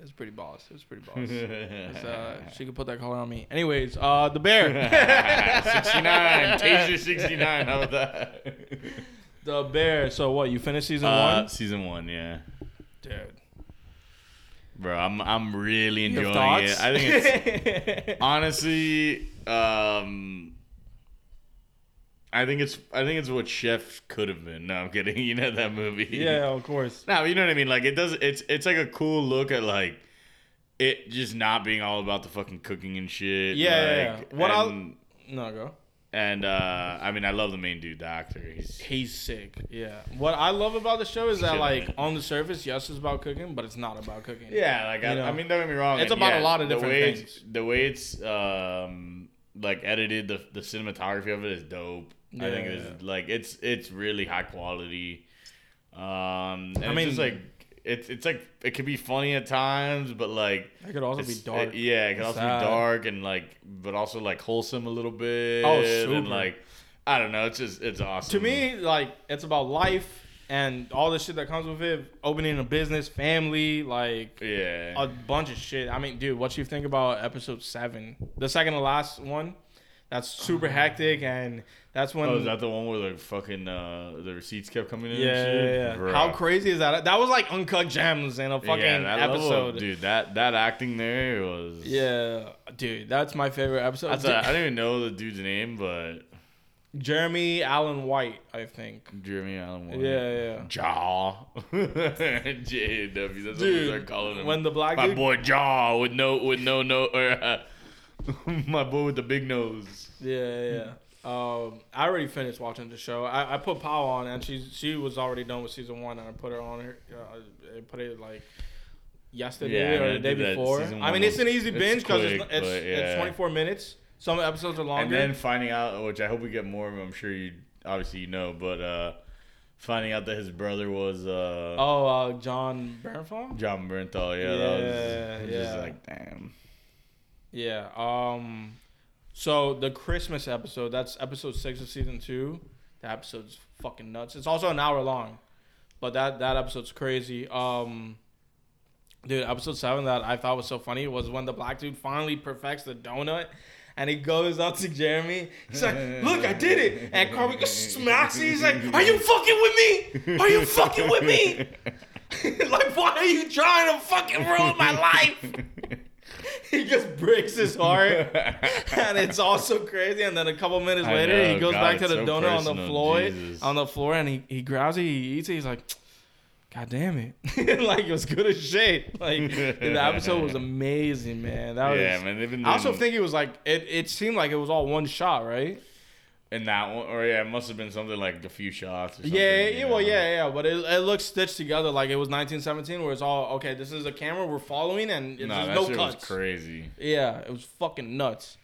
It's pretty boss. It's pretty boss. It's, uh, she could put that color on me. Anyways, uh, the bear. 69, Taser 69. How about that? the bear. So what? You finished season Uh, one, season one, yeah. dude. Bro, I'm I'm really You have enjoying it. I think it's honestly, um, I think it's I think it's what Chef could have been. No, I'm kidding. You know that movie? yeah, of course. No, you know what I mean. Like it does. It's it's like a cool look at like it just not being all about the fucking cooking and shit. Yeah, yeah, like, yeah. What I'll- and, No, go. and uh, I mean, I love the main dude, Doctor. He's He's sick. Yeah. What I love about the show is that like on the surface, yes, it's about cooking, but it's not about cooking. Yeah, like I, I mean, don't get me wrong. It's and about a lot of the different way things. It's, the way it's um like edited, the the cinematography of it is dope. I think Yeah. it's like it's it's really high quality. Um, and I mean- just like it's it's like it could be funny at times, but like It could also be dark. it- yeah, it can also sad. be dark and like, but also like wholesome a little bit. Oh, super. And like, I don't know. It's just it's awesome. to me, like it's about life and all the shit that comes with it. Opening a business, family, like yeah. a bunch of shit. I mean, dude, what you think about episode seven, the second to last one? That's super hectic, and that's when. Oh, is that the one where the fucking uh, the receipts kept coming in? yeah, yeah, yeah. How crazy is that? That was like uncut gems in a fucking yeah, that level episode. dude. That that acting there was. Yeah, dude, that's my favorite episode. That's a, I don't even know the dude's name, but Jeremy Allen White, I think. Jeremy Allen. White. Yeah, yeah. Jaw. JW. That's what we Dude, start calling him. when the black my dude- boy Jaw with no with no no or uh, my boy with the big nose. Yeah, yeah. Um, I already finished watching the show. I, I put Pow on, and she she was already done with season one, and I put her on her. Uh, I put it like yesterday Yeah, or the day before. I mean, it's was- an easy it's binge because it's it's, but it's 24 minutes. Some episodes are longer. And then finding out, which I hope we get more of. I'm sure you obviously you know, but uh finding out that his brother was uh oh, uh, Jon Bernthal. Jon Bernthal. Yeah, that was, Yeah, just yeah. like damn. Yeah. Um. So the Christmas episode, that's episode six of season two. The episode's fucking nuts. It's also an hour long, but that that episode's crazy. Um. Dude, episode seven that I thought was so funny was when the black dude finally perfects the donut, and he goes up to Jeremy. He's like, "Look, I did it!" And Carmy smacks him. He's like, "Are you fucking with me? Are you fucking with me? like, why are you trying to fucking ruin my life?" he just breaks his heart, and it's also crazy. And then a couple minutes I later, he goes God, back to the so donut on the floor, Jesus. on the floor, and he, he grabs it, he eats it. He's like, "God damn it!" like it was good as shit. Like the episode was amazing, man. That was. yeah, man. They've been. I also think it was like it. It seemed like it was all one shot, right? In that one, or yeah, it must have been something like a few shots. Or something, Yeah, yeah, well, yeah, yeah, but it, it looks stitched together like it was 1917, where it's all okay. This is a camera we're following, and No, there's that no cuts. was crazy. Yeah, it was fucking nuts.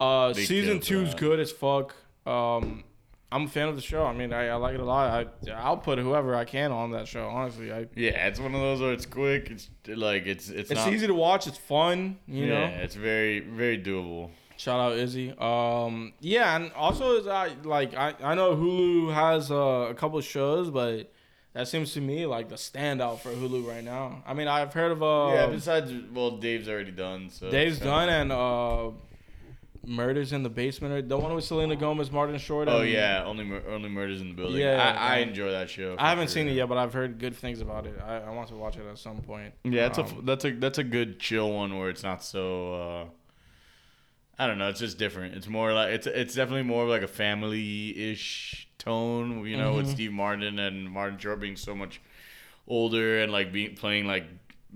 Uh, They season two's that. good as fuck. Um, I'm a fan of the show. I mean, I, I like it a lot. I I'll put whoever I can on that show. Honestly, I Yeah, it's one of those where it's quick. It's like it's it's, it's not, easy to watch. It's fun. You yeah, know. it's very very doable. Shout out Izzy. Um, yeah, and also is I like I, I know Hulu has uh, a couple of shows, but that seems to me like the standout for Hulu right now. I mean, I've heard of uh, yeah, besides, well, Dave's already done. So Dave's done and uh, Murders in the Basement, or the one with Selena Gomez, Martin Short. Oh and- yeah, only mur- only murders in the building. Yeah, I, I enjoy that show. I haven't for seen it yet, but I've heard good things about it. I, I want to watch it at some point. Yeah, that's a Um, f that's a that's a good chill one where it's not so. uh I don't know. It's just different. It's more like it's it's definitely more of like a family ish tone. You know, with Mhm. Steve Martin and Martin Short being so much older and like being playing like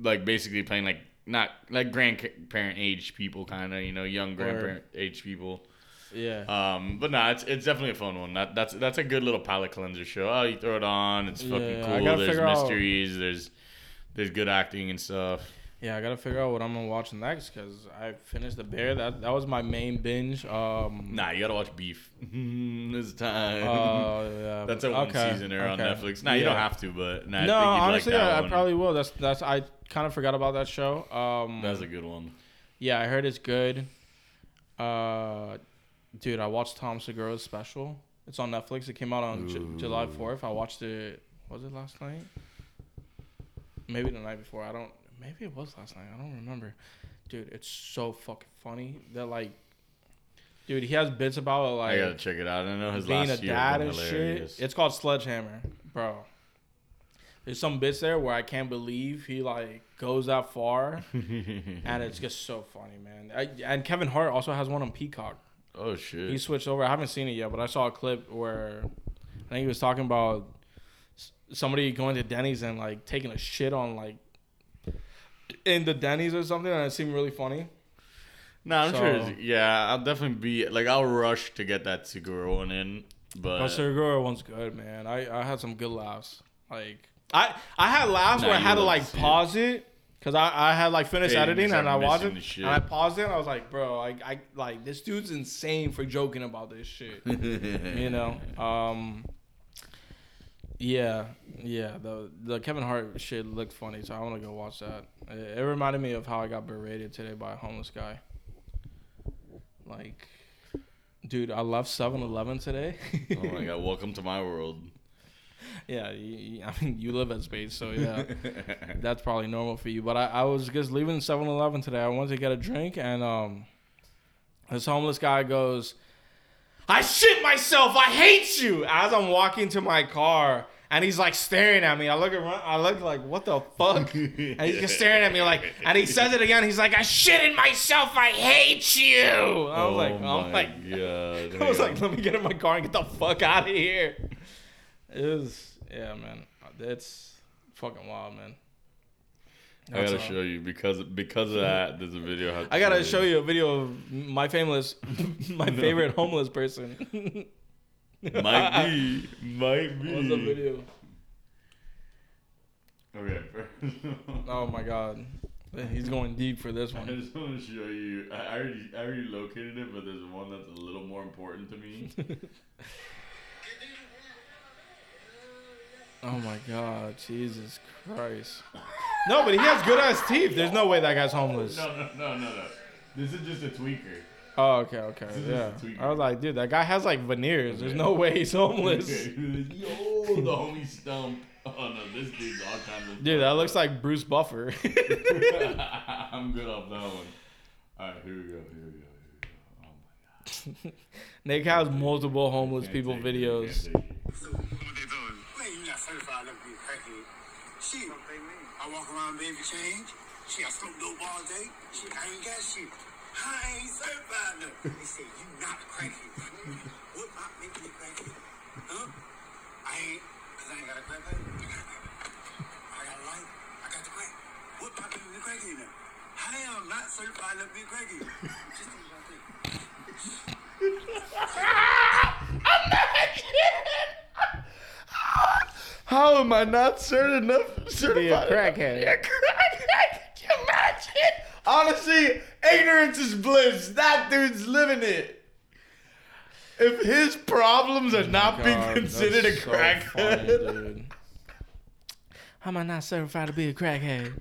like basically playing like not like grandparent age people kind of you know young grandparent age people. yeah. Um, but no, it's it's definitely a fun one. That that's that's a good little palate cleanser show. Oh, you throw it on, it's fucking Yeah, cool. There's figure out- mysteries. There's there's good acting and stuff. Yeah, I gotta figure out what I'm gonna watch next because I finished the Bear. That that was my main binge. Um, Nah, you gotta watch Beef. this time. Uh, yeah, That's a one okay, season on. Netflix. Nah, you don't have to, but nah, I no, think you'd honestly, like I, I probably will. That's that's I kind of forgot about that show. Um, That's a good one. yeah, I heard it's good. Uh, dude, I watched Tom Segura's special. It's on Netflix. It came out on Ju- July fourth. I watched it. Was it last night? Maybe the night before. I don't. Maybe it was last night. I don't remember. Dude, it's so fucking funny. That like, dude, he has bits about like I gotta check it out. I know his being a last year dad and hilarious. shit. It's called Sledgehammer, bro. There's some bits there where I can't believe he like goes that far, and it's just so funny, man. I, and Kevin Hart also has one on Peacock. oh shit. He switched over. I haven't seen it yet, but I saw a clip where I think he was talking about somebody going to Denny's and like taking a shit on like in the Denny's or something, and it seemed really funny. no, I'm so- sure. Yeah, I'll definitely be like I'll rush to get that Segura one in, but But Segura one's good, man. I, I had some good laughs. Like I I had laughs where I had to like to it. pause it because I, I had like finished Yeah, editing and I watched it shit. and I paused it and I was like, bro, I, I like this dude's insane for joking about this shit. you know. Um. Yeah, yeah. The the Kevin Hart shit looked funny, so I want to go watch that. It, it reminded me of how I got berated today by a homeless guy. Like, dude, I left 7-Eleven today. oh my god, welcome to my world. Yeah, you, you- I mean, you live at space, so yeah, that's probably normal for you. But I, I was just leaving 7-Eleven today. I wanted to get a drink, and um, this homeless guy goes, "I shit myself. I hate you." As I'm walking to my car, and he's like staring at me. I look around. I look like, "What the fuck?" and he's just staring at me like, and he says it again. He's like, "I shitted myself. I hate you." I was like, oh, oh my like, god. I was like, let me get in my car and get the fuck out of here. It was, yeah, man. That's fucking wild, man. I gotta show you because because of that. There's a video. to I gotta show you a video of my famous, my favorite homeless person. Might be, might be. What's the video? Okay. Oh my god, he's going deep for this one. I just want to show you. I I already, I already located it, but there's one that's a little more important to me. Oh my god, Jesus Christ. No, but he has good ass teeth. There's no way that guy's homeless. no, no, no, no, no. This is just a tweaker. Oh, okay, okay, is yeah. just a tweaker. I was like, dude, that guy has like veneers. There's no way he's homeless. Yo, the homie stump. Oh no, this dude's all kinds of. Dude, that looks like Bruce Buffer. I'm good off that one. All right, here we go. Here we go. Here we go. Oh my god. Nick has multiple homeless people videos. So, what they doing? Man, you not. I walk around baby change. She got smoke dope all day. Shit, I ain't got shit. I ain't certified enough. They say you not crackhead. what not making me crackhead? Huh? I ain't, cause I ain't got a a crackhead. I got a life. I got the crack. What not making me crackhead now? I am not certified to be crackhead. Just think about that. How am I not certain enough certified? crackhead. Yeah, crackhead. Can you imagine? Honestly, ignorance is bliss. That dude's living it. If his problems are oh not being considered a so crackhead, funny. How am I not certified to be a crackhead?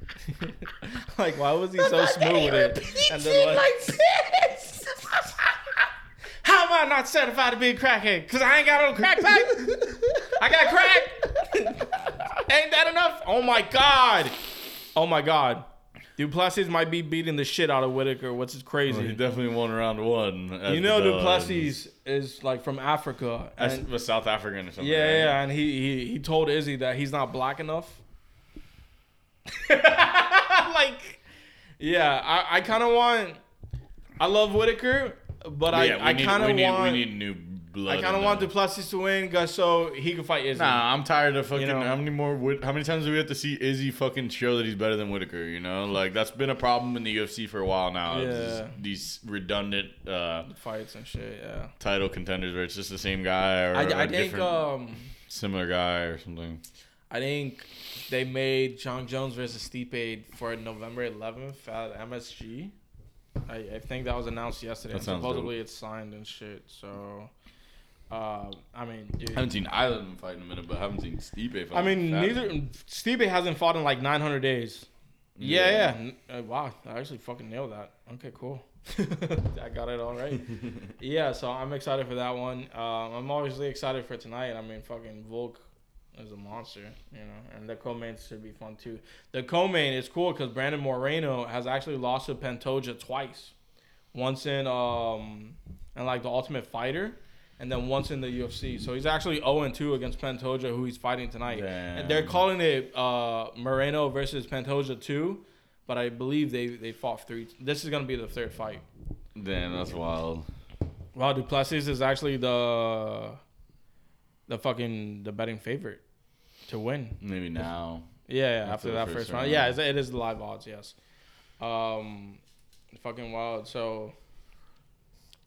like, why was he so smooth with it? And then, like, this. How am I not certified to be a crackhead? Cause I ain't got no crack pipe. I got crack. ain't that enough? Oh my god. Oh my god. Du Plessis might be beating the shit out of Whitaker, which is oh, crazy. he definitely won round one. you know, the dogs. Du Plessis is like from Africa, That's and was South African or something. yeah, right? yeah, and he, he he told Izzy that he's not black enough. like, yeah, I, I kind of want. I love Whitaker, but I, yeah, I kind of need, want. We need new blood. I kind of want there. Du Plessis to win, guys, so he can fight Izzy. Nah, I'm tired of fucking. know? how many more? How many times do we have to see Izzy fucking show that he's better than Whitaker? You know, like that's been a problem in the UFC for a while now. Yeah. These redundant uh, Fights and shit, yeah. title contenders where it's just the same guy or I, think um similar guy or something. I think they made Jon Jones versus Stipe for November 11th at MSG. I, I think that was announced yesterday. That and sounds supposedly it's signed and shit. So, uh, I mean, dude. I haven't seen Island fight in a minute, but I haven't seen Stipe fight. I mean, neither Stipe hasn't fought in like 900 days. Yeah, yeah. N- Uh, wow, I actually fucking nailed that. Okay, cool. I got it all right. yeah, so I'm excited for that one. Um, I'm obviously excited for tonight. I mean, fucking Volk is a monster, you know, and the co-main should be fun too. The co-main is cool because Brandon Moreno has actually lost to Pantoja twice, once in um, in like the Ultimate Fighter. And then once in the UFC, so he's actually 0 2 against Pantoja, who he's fighting tonight. Damn. And they're calling it uh, Moreno versus Pantoja 2, but I believe they, they fought three. This is going to be the third fight. Damn, that's wild. Wow, Du Plessis is actually the the fucking the betting favorite to win. Maybe now. Yeah, yeah After after that first first round. round. Yeah, it's- the live odds. Yes. Um, fucking wild. So,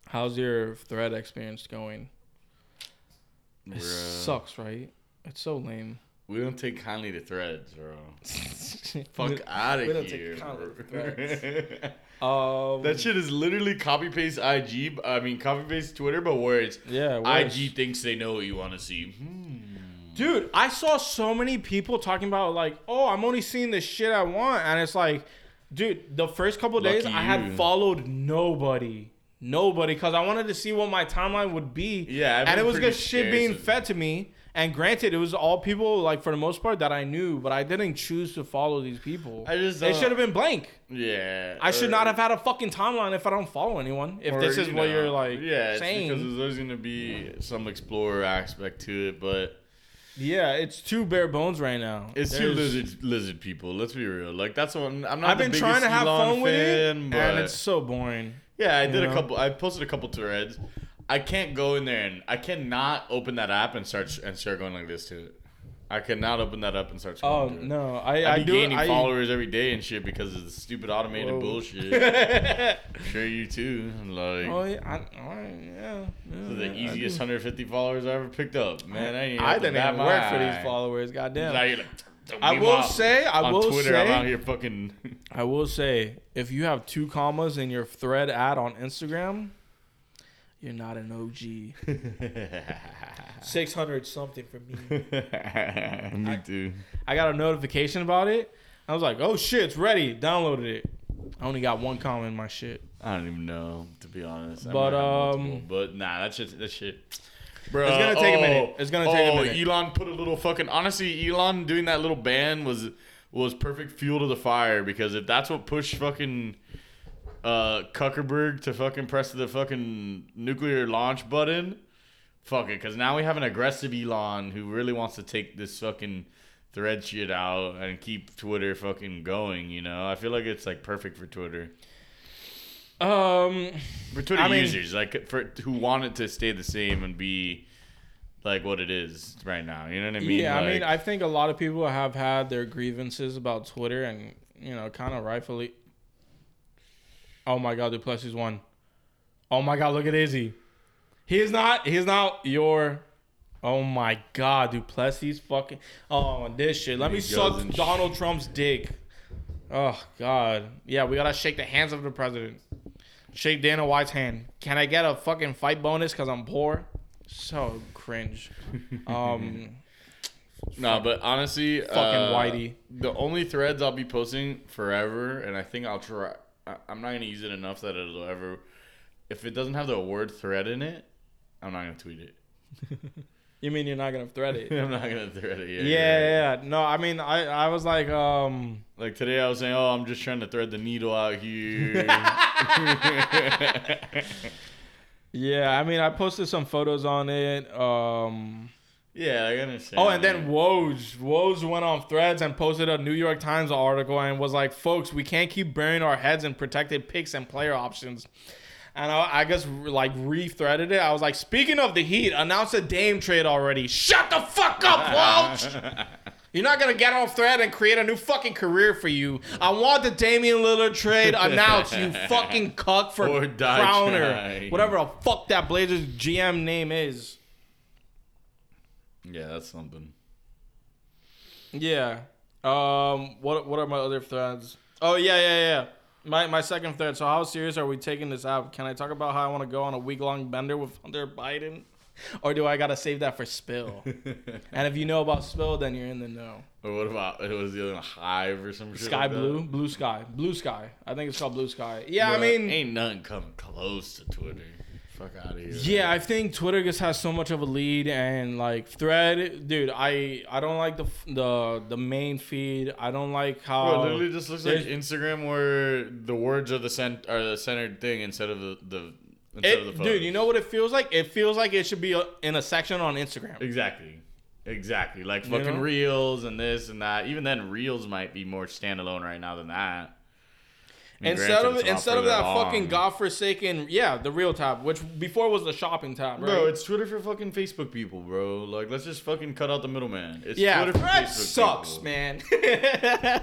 how's your thread experience going? We're, It uh, sucks, right? It's so lame. We don't take kindly to threads, bro. Fuck out we of don't take here. kindly bro. to Um, that shit is literally copy paste IG. I mean, copy paste Twitter, but where it's yeah. worse. IG thinks they know what you want to see. Hmm. Dude, I saw so many people talking about like, oh, I'm only seeing the shit I want, and it's like, dude, the first couple days Lucky I had you. followed nobody, nobody, because I wanted to see what my timeline would be. Yeah, I've and been it was pretty good shit being fed to me. And granted, it was all people like for the most part that I knew, but I didn't choose to follow these people. I just they don't- should have been blank. Yeah. I should or- not have had a fucking timeline if I don't follow anyone. If or, this is you what know, you're like yeah, it's saying. because there's always gonna be some explorer aspect to it, but yeah, it's too bare bones right now. it's two There's- lizard lizard people. Let's be real. Like that's one. I'm not. I've been trying to have Elon fun with it, fan, but and it's so boring. yeah, I did a couple. I posted a couple threads. I can't go in there and I cannot open that app and start and start going like this to it. I could not open that up and start. Scrolling Oh no, I I I be do gaining I, followers every day and shit because of the stupid automated Whoa. bullshit. sure, you too. Like, Oh yeah, I, I, yeah, yeah, this the easiest 150 followers I ever picked up. Man, I, ain't I didn't even work for these followers. Goddamn. Now you're like, I will say, I will Twitter, I'm out say, here fucking. I will say, if you have two commas in your thread ad on Instagram, you're not an OG. Six hundred something for me. Me too. I got a notification about it. I was like, oh shit, it's ready. Downloaded it. I only got one comment in my shit. I don't even know to be honest. I But, might have multiple, um, but nah, that shit, that shit. Bro, It's gonna take a minute. It's gonna take a oh, minute. Elon put a little fucking. Honestly, Elon doing that little ban was was perfect fuel to the fire because if that's what pushed fucking uh, Zuckerberg to fucking press the fucking nuclear launch button. Fuck it, because now we have an aggressive Elon who really wants to take this fucking thread shit out and keep Twitter fucking going. You know, I feel like it's like perfect for Twitter. Um, For Twitter I mean- users, like for who want it to stay the same and be like what it is right now. You know what I mean? yeah, I mean, I think a lot of people have had their grievances about Twitter, and you know, kind of rightfully. Oh my God, Du Plessis won. Oh my God, look at Izzy. He is not. He is not your. Oh my God, Du Plessis fucking. Oh, this shit. Let me suck goes and sh- Donald Trump's dick. Oh God. Yeah, we gotta shake the hands of the president. Shake Dana White's hand. Can I get a fucking fight bonus because I'm poor? So cringe. Um. No, but honestly, Fucking uh, Whitey. The only threads I'll be posting forever, and I think I'll try. I- I'm not gonna use it enough that it'll ever. If it doesn't have the word thread in it, I'm not gonna tweet it. You mean you're not gonna thread it? I'm not gonna thread it. yeah, Yeah, yeah, right. yeah. No, I mean, I, I was like, um, Like today, I was saying, "Oh, I'm just trying to thread the needle out here." yeah. I mean, I posted some photos on it. Um, yeah, I understand. oh, and then Woj, Woj went on Threads and posted a New York Times article and was like, "Folks, we can't keep burying our heads in protected picks and player options." And I, I guess like re-threaded it. I was like, "Speaking of the Heat, announce a Dame trade already. Shut the fuck up, Woj." You're not gonna get off thread and create a new fucking career for you. I want the Damian Lillard trade announced, you fucking cuck for Cronin. Whatever the fuck that Blazers GM name is. Yeah, that's something. Yeah. Um what what are my other threads? Oh yeah, yeah, yeah. My my second thread. So how serious are we taking this out? Can I talk about how I want to go on a week long bender with Hunter Biden? Or do I gotta save that for spill? and if you know about spill, then you're in the know. Or what about it was the other hive or some shit? Sky like blue, blue sky, blue sky. I think it's called blue sky. Yeah, I mean, ain't nothing coming close to Twitter. Fuck out of here. yeah, I think Twitter just has so much of a lead, and like Thread, dude, I I don't like the the the main feed. I don't like how Bro, it literally just looks like Instagram where the words are the cent are the centered thing instead of the the instead of the It, dude, you know what it feels like? It feels like it should be a, in a section on Instagram. exactly, exactly like You fucking know? reels and this and that. Even then, reels might be more standalone right now than that. I Instead of it's a lot instead of that along. fucking godforsaken, yeah, the real tab, which before was the shopping tab, right? Bro, it's Twitter for fucking Facebook people, bro. Like, let's just fucking cut out the middleman. It's yeah, Twitter for Thread Facebook sucks, people. man.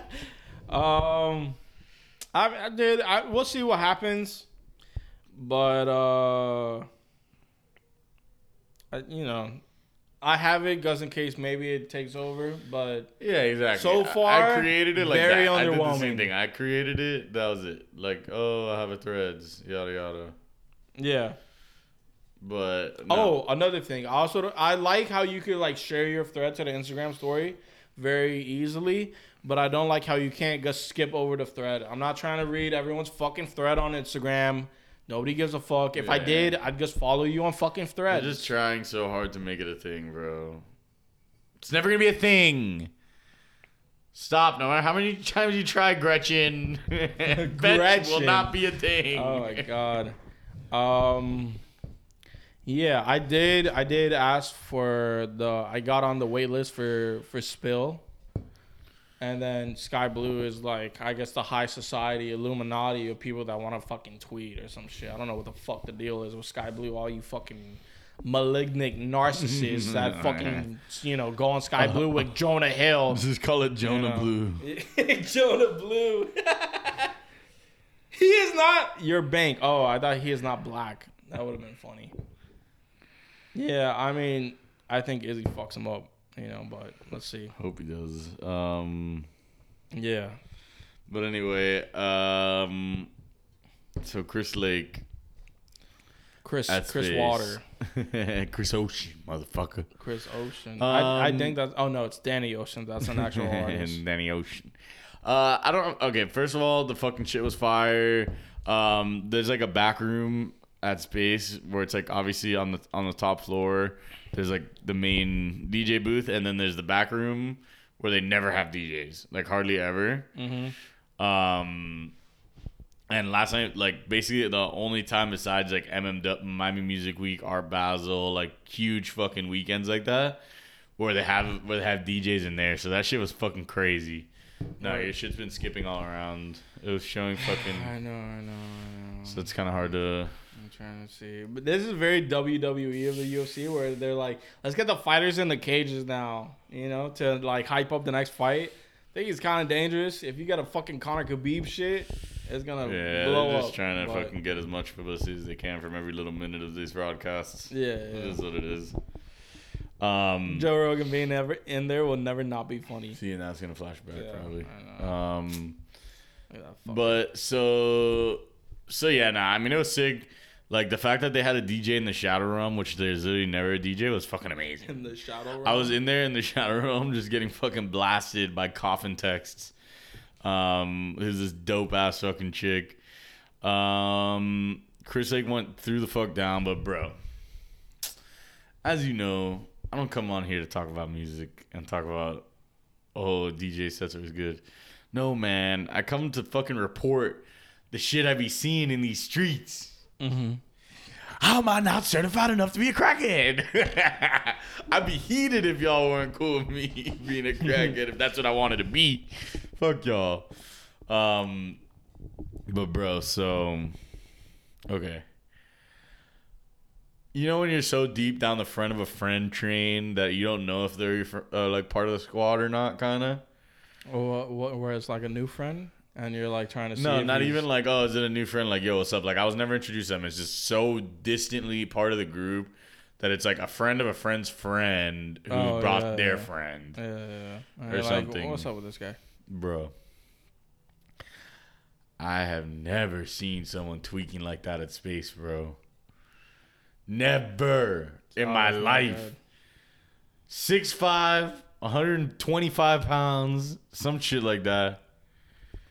um, I, I did. I we'll see what happens, but uh, I, you know, I have it just in case maybe it takes over, but Yeah, exactly. So far, I created it like very that. I did the same thing. I created it. That was it. Like, oh, I have a threads, yada yada. yeah. But Oh, another thing. I also I like how you could like share your thread to the Instagram story very easily, but I don't like how you can't just skip over the thread. I'm not trying to read everyone's fucking thread on Instagram. Nobody gives a fuck. If I did, I'd just follow you on fucking They're thread. just trying so hard to make it a thing, bro. It's never gonna be a thing. Stop! No matter how many times you try, Gretchen, Gretchen will not be a thing. Oh my god. Um yeah, I did I did ask for the I got on the wait list for for Spill. And then Sky Blue is like I guess the high society Illuminati of people that want to fucking tweet or some shit. I don't know what the fuck the deal is with Sky Blue, all you fucking malignant narcissists that fucking you know go on Sky Blue with Jonah Hill. Just call it Jonah know. Blue. Jonah Blue. he is not your bank. Oh, I thought he is not black. That would have been funny. Yeah, I mean, I think Izzy fucks him up, you know, but let's see. Hope he does. Um, Yeah. but anyway, um, so Chris Lake Chris Chris space. Water. Chris Ocean, motherfucker. Chris Ocean. I, I Um, think that oh no, it's Danny Ocean. That's an actual artist. Danny Ocean. Uh, I don't. Okay, first of all, the fucking shit was fire. Um, there's like a back room at Space where it's like obviously on the on the top floor. There's like the main DJ booth, and then there's the back room where they never have DJs, like hardly ever. Mhm. Um, And last night, like basically the only time besides like MM Miami Music Week, Art Basel, like huge fucking weekends like that, where they have where they have DJs in there. So that shit was fucking crazy. No, your shit's been skipping all around. It was showing fucking. I know, I know, I know. So it's kind of hard to. Trying to see, but this is very WWE of the UFC, where they're like, let's get the fighters in the cages now, you know, to like hype up the next fight. I think it's kind of dangerous. If you got a fucking Conor Khabib shit, it's gonna Yeah, blow they're just up. trying to but- fucking get as much publicity as they can from every little minute of these broadcasts. Yeah, It yeah. is what it is. Um, Joe Rogan being ever in there will never not be funny. see, and that's gonna flash back Yeah, probably. Um, Look at that fuck. but so, so yeah, nah. I mean, it was sick. Like the fact that they had a DJ in the shadow room, which there's literally never a DJ, was fucking amazing. in the shadow. room. I was in there in the shadow room, just getting fucking blasted by coffin texts. Um, there's this dope ass fucking chick. Um, Chris Lake went through the fuck down, but bro, as you know, I don't come on here to talk about music and talk about oh DJ sets was good. No man, I come to fucking report the shit I be seeing in these streets. How am I not certified enough to be a crackhead? I'd be heated if y'all weren't cool with me being a crackhead if that's what I wanted to be. Fuck y'all. Um, but bro, so okay. You know when you're so deep down the front of a friend train that you don't know if they're your, fr- uh, like part of the squad or not, kind of. Or where it's like a new friend, and you're like trying to see. No, not even like, oh, is it a new friend? Like, yo, what's up? Like, I was never introduced to them. It's just so distantly part of the group that it's like a friend of a friend's friend who Oh, brought yeah, their yeah. friend. Yeah, yeah, yeah. Or like, something. What's up with this guy? Bro. I have never seen someone tweaking like that at space, bro. Never in Oh, my not life. good. 6'5, 125 pounds, some shit like that.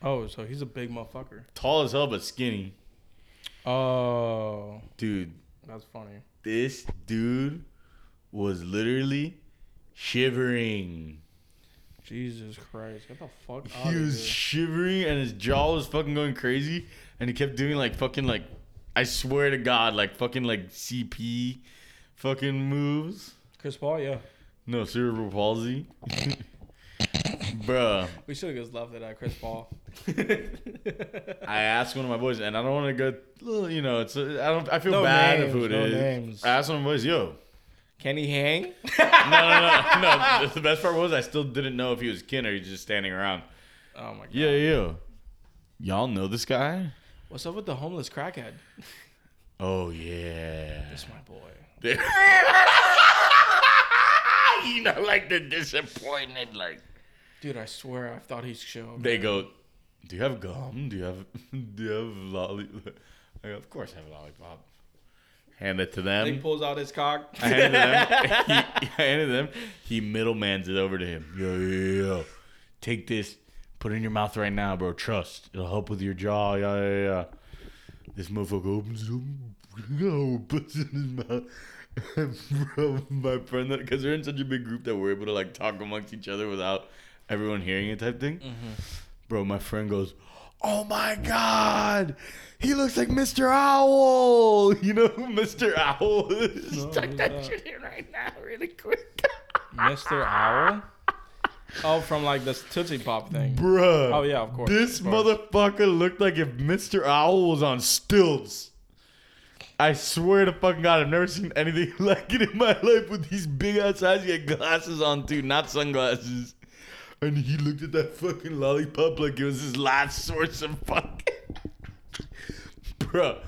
Oh, so he's a big motherfucker. Tall as hell, but skinny. Oh, Dude, that's funny. this dude was literally shivering. Jesus Christ, get the fuck out He was shivering and his jaw was fucking going crazy and he kept doing like fucking like I swear to God, like fucking like CP fucking moves. Chris Paul, yeah. No, cerebral palsy. Bruh. We should have just left it at Chris Paul. I asked one of my boys, and I don't want to go. You know, it's uh, I don't. I feel No bad names, of who it is. no names. I asked one of my boys, "Yo, Can he hang? no, no, no, no." The best part was I still didn't know if he was kin or he's just standing around. Oh my god. Yeah, yeah. Y'all know this guy? What's up with the homeless crackhead? Oh yeah. That's my boy. you know, like the disappointed, like Dude, I swear I thought he's chill. they go. Do you have gum? Do you have? Do you have lollipop? I go, of course, I have a lollipop. Hand it to them. He pulls out his cock. I handed them. He, I handed them. He middlemans it over to him. Yo, yo, yo, yo. Take this. Put it in your mouth right now, bro. Trust. It'll help with your jaw. Yeah, yeah, yeah. This motherfucker opens it up. Puts it in his mouth. And bro, my friend, because we're in such a big group that we're able to like talk amongst each other without everyone hearing it, type thing. Mm-hmm. Bro, my friend goes, "Oh my god, he looks like Mr. Owl." You know who Mr. Owl is? No, Type that that? shit in right now, really quick, Mr. Owl? Oh, from like the Tootsie Pop thing. bruh. Oh, yeah, of course, This of course. motherfucker looked like if Mr. Owl was on stilts. I swear to fucking God, I've never seen anything like it in my life with these big ass eyes. He had glasses on too, not sunglasses. And he looked at that fucking lollipop like it was his last source of fucking. Bro,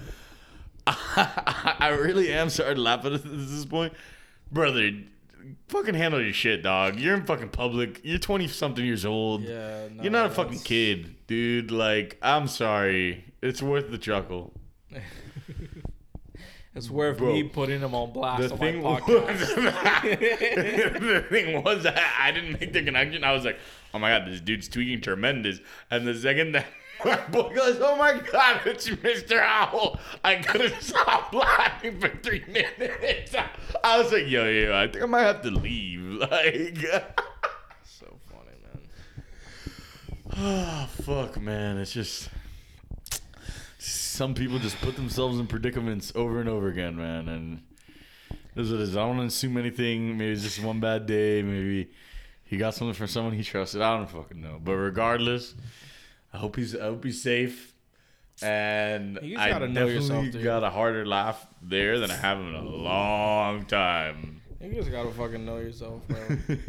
I really am starting to laugh at this point. Brother, fucking handle your shit, dog. You're in fucking public. You're 20 something years old. Yeah, no, You're not a fucking that's- kid, dude. Like, I'm sorry. It's worth the chuckle. It's worth Bro, me putting him on blast The on thing my was, the thing was that I didn't make the connection. I was like, oh my god, this dude's tweaking tremendous. And the second that my boy goes, oh my god, it's Mr. Owl, I couldn't stop laughing for three minutes. I was like, yo, yo, I think I might have to leave. Like, so funny, man. oh fuck, man, it's just. Some people just put themselves in predicaments over and over again, man. And this is what it is. I don't want to assume anything. Maybe it's just one bad day. Maybe he got something from someone he trusted. I don't fucking know. But regardless, I hope he's I hope he's safe. And You I gotta know definitely yourself, got a harder laugh there than I have in a long time. You just gotta fucking know yourself, bro.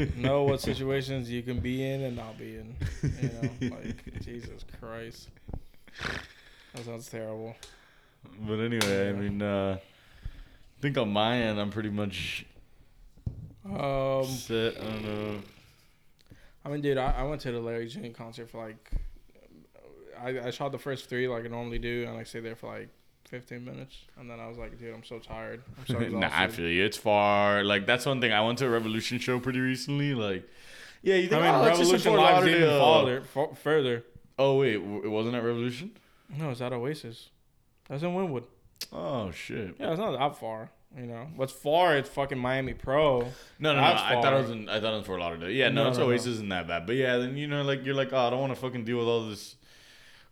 know what situations you can be in and not be in. You know, like Jesus Christ. That sounds terrible. But anyway, I mean, uh, I think on my end, I'm pretty much Um, set. I don't know. I mean, dude, I, I went to the Larry June concert for like, I, I shot the first three like I normally do, and I stayed there for like 15 minutes, and then I was like, dude, I'm so tired. I'm so exhausted. nah, I feel you. It's far. Like that's one thing. I went to a Revolution show pretty recently. Like, yeah, you I think mean, oh, that's just in Revolution Live's even farther, further. Oh wait, it wasn't at Revolution. No, it's at Oasis. That's in Wynwood. Oh shit. Yeah, it's not that far. You know, what's far? It's fucking Miami Pro. No, no, no. That's I thought it was in. I thought it was Fort Lauderdale. Yeah, no, No, it's no, no. Oasis isn't that bad. But yeah, then you know, like you're like, oh, I don't want to fucking deal with all this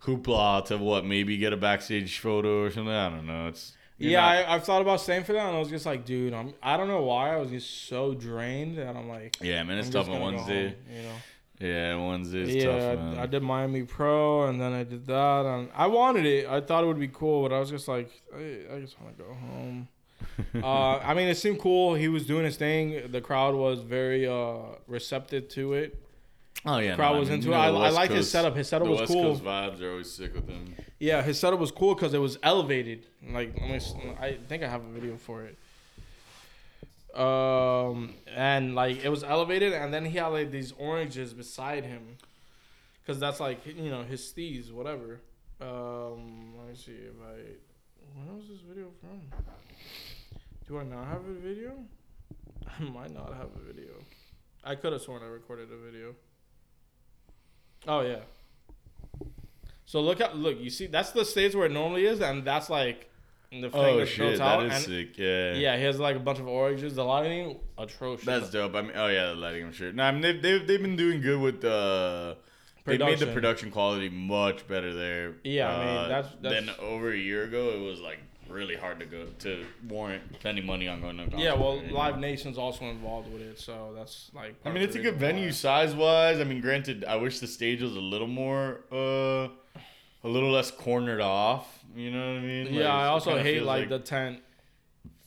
hoopla to what maybe get a backstage photo or something. I don't know. It's yeah, not- I, I've thought about staying for that, and I was just like, dude, I'm. I don't know why I was just so drained that I'm like. yeah, man. It's I'm tough on Wednesday. home, you know. Yeah, Wednesday's yeah, tough, I- man. I, did Miami Pro, and then I did that, and I wanted it. I thought it would be cool, but I was just like, I, I just want to go home. uh, I mean, it seemed cool. He was doing his thing. The crowd was very uh, receptive to it. Oh yeah, crowd no, was I mean, into it. I, I like his setup. His setup the was West cool. Coast vibes are always sick with him. Yeah, his setup was cool because it was elevated. Like, let me. I think I have a video for it. Um, and like it was elevated, and then he had like these oranges beside him, because that's like you know his steez, whatever. Um, let me see if I. When was this video from? Do I not have a video? I might not have a video. I could have sworn I recorded a video. Oh yeah. So look at look, you see that's the stage where it normally is, and that's like the thing Oh shit, built that out. is and sick. Yeah. yeah, he has like a bunch of oranges. The lighting atrocious. That's dope. I mean, oh yeah, the lighting. I'm sure. No, I mean they've they've, they've been doing good with the. They made the Production. quality much better there. Yeah, I mean, uh, that's- that's- than over a year ago. It was like really hard to go to warrant spending money on going to. yeah, well, you Live? Nation's also involved with it, so that's like. I mean, it's a good venue size wise. I mean, granted, I wish the stage was a little more, uh, a little less cornered off. You know what I mean? Like, Yeah, I also hate feels like, the tent,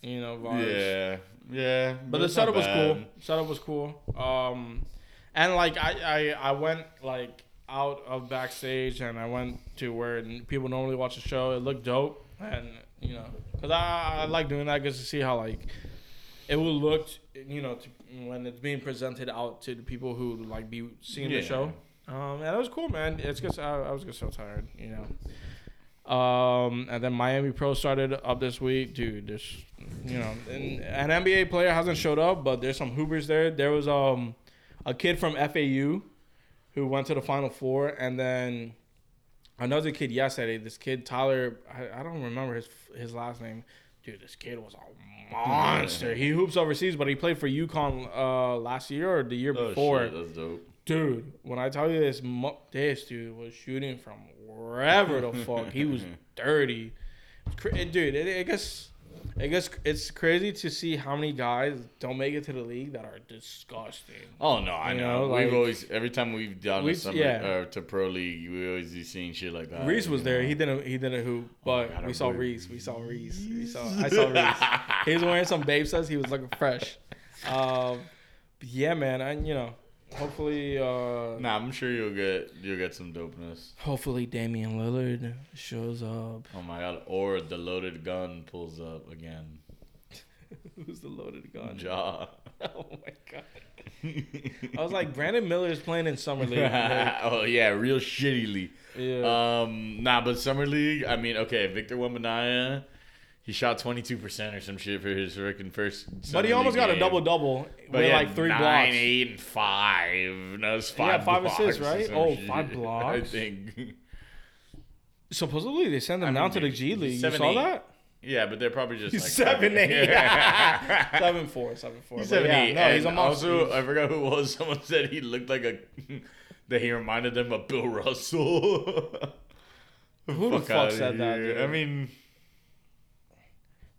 you know. Yeah, yeah. But the it's not setup was cool. Setup was cool. Um, and like I, I I went like out of backstage and I went to where people normally watch the show. It looked dope, and you know, cause I, I like doing that just to see how like it will look, you know, to, when it's being presented out to the people who like be seeing Yeah. the show. Um, and it was cool, man. It's just I, I was just so tired, you know. Um, and then Miami Pro started up this week, dude. There's, you know, and an NBA player hasn't showed up, but there's some hoopers there. There was um a kid from FAU who went to the Final Four, and then another kid yesterday. This kid Tyler, I, I don't remember his his last name. Dude, this kid was a monster. He hoops overseas, but he played for UConn uh, last year or the year Oh, before. shit, that's dope. Dude, when I tell you this, this dude was shooting from wherever the fuck. He was dirty. It's cra- it- dude, it, it gets, it gets, it's crazy to see how many guys don't make it to the league that are disgusting. Oh no, I You know. know, we've always every time we've done We- summer yeah. uh, to pro league, we always be seeing shit like that. Reese was there. know? He didn't. He didn't hoop, but God, we saw Reese. We saw Reese. We saw. I saw Reese. he was wearing some Bapestas. He was looking fresh. Um, yeah, man. And you know, hopefully, uh, Nah, I'm sure you'll get you'll get some dopeness. hopefully Damian Lillard shows up. Oh my god! Or the loaded gun pulls up again. Who's the loaded gun? Ja. Oh my god. I was like, Brandon Miller is playing in summer league. Like, oh yeah, real shittily. yeah. Um, nah, but summer league. I mean, okay, Victor Wembanyama, he shot 22 percent or some shit for his freaking first. but he almost league got a double double with like three nine, blocks. eight, and five. No, it's He five. five blocks assists, right? Oh, shit. five I think. Supposedly they sent him I down mean, to the G League. You saw eight. that? Yeah, but they're probably just like seven eight. Seven four, seven four. He's seven yeah, eight. No, and he's a monster. Also, I forgot who it was. Someone said he looked like a. that he reminded them of Bill Russell. Who the fuck said that, dude? I mean,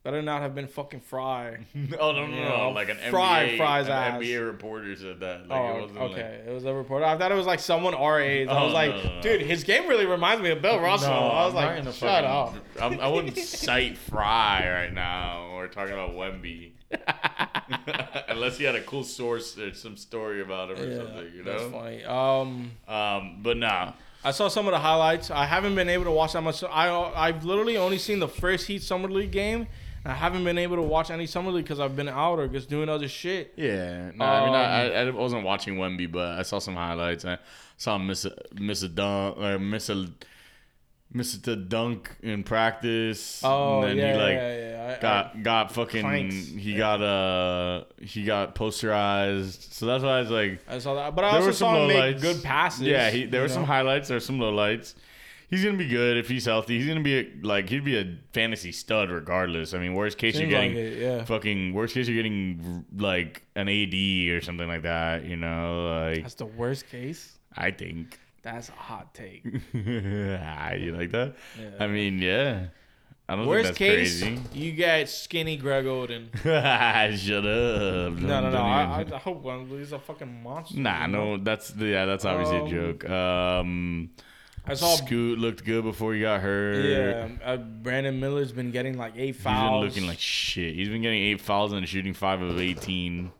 Better not have been fucking Fry. oh no, no, You no, know, like an Fry NBA, Fry's an ass. NBA reporter said that. Like, it oh, wasn't okay. it was a reporter. I thought it was like someone our age. I Oh, was like, no, no, no. dude, his game really reminds me of Bill Like, Russell. No, I was like, shut up. I'm, I wouldn't cite Fry right now We're talking about Wemby. Unless he had a cool source or some story about him or Yeah, something, you that's funny. Um, Um, but nah, I saw some of the highlights. I haven't been able to watch that much. I I've literally only seen the first Heat Summer League game. I haven't been able to watch any Summer League because I've been out or just doing other shit. Yeah, no, I mean, Um, I, I wasn't watching Wemby, but I saw some highlights. I saw him miss a miss a dunk or miss a miss a dunk in practice. Oh and then yeah, he like yeah, yeah. I- I- got got fucking Clanks. he got uh he got posterized. So that's why I was like, I saw that, but I there also saw him make good passes. Yeah, he, there were some highlights. There were some lowlights. He's gonna be good if he's healthy. He's gonna be a, like he'd be a fantasy stud regardless. I mean, worst case Seems you're getting like it, yeah. fucking worst case you're getting like an AD or something like that. You know, like That's the worst case. I think. That's a hot take. Ah, you like that? Yeah. I mean, yeah. I don't Worst think case, that's you get skinny Greg Oden. crazy. Shut up. No, no, no. I, I hope Wemby's a fucking monster. Nah, no, that's yeah, that's obviously Um, a joke. Um, I saw. Scoot looked good before he got hurt. Yeah, uh, Brandon Miller's been getting like eight He's fouls. been looking like shit. He's been getting eight fouls and shooting five of eighteen.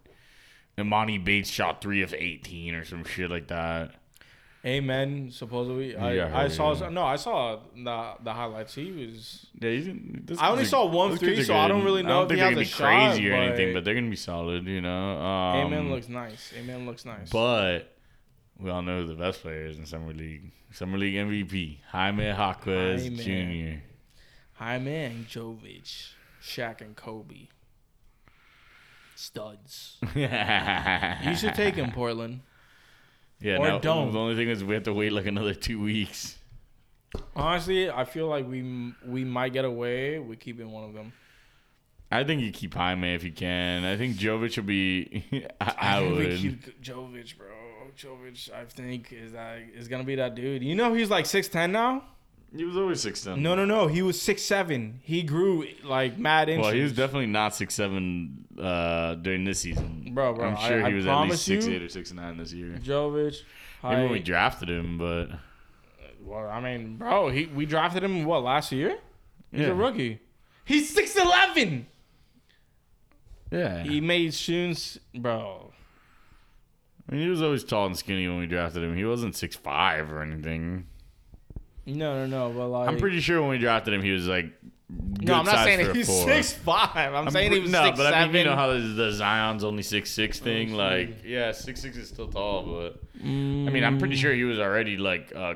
And Monty Bates shot three of eighteen or some shit like that. Amen. Supposedly, I, I saw. No, I saw the the highlights. He was. Yeah, he's this I only saw one three, so I don't really I know don't if think he they're has gonna a be crazy shot, or anything, but- but they're gonna be solid. You know. Um, Amen looks nice. Amen looks nice. But we all know who the best players in summer league. Summer league MVP Jaime Jaquez. Jr. Jaime Jovic, Shaq and Kobe, studs. you You should take him, Portland. Yeah, Or now, don't. The only thing is we have to wait like another two weeks. Honestly, I feel like we we might get away with keeping one of them. I think you keep Jaime if you can. I think Jovic will be. I, I think we would. keep Jovic, bro. Jovic, I think is that is gonna be that dude. You know he's like six ten now. He was always six ten. No, no, no. He was six seven. He grew like mad inches. Well, he was definitely not six seven uh, during this season, Bro, bro, I'm sure I- he was at least six eight or six nine this year. Jovic. Maybe when we drafted him, but Well, I mean, bro, he we drafted him what last year? He's Yeah. a rookie. He's six eleven. yeah, He made shoes, bro. I mean, he was always tall and skinny when we drafted him. He wasn't six five or anything. No, no, no. But like, I'm pretty sure when we drafted him, he was like. Good No, I'm not saying he's four. six five. I'm, saying he pre- was no, six but I mean, you know how the, the Zion's only six six thing. see. like, yeah, six six is still tall, but I mean, Mm. I'm pretty sure he was already like uh,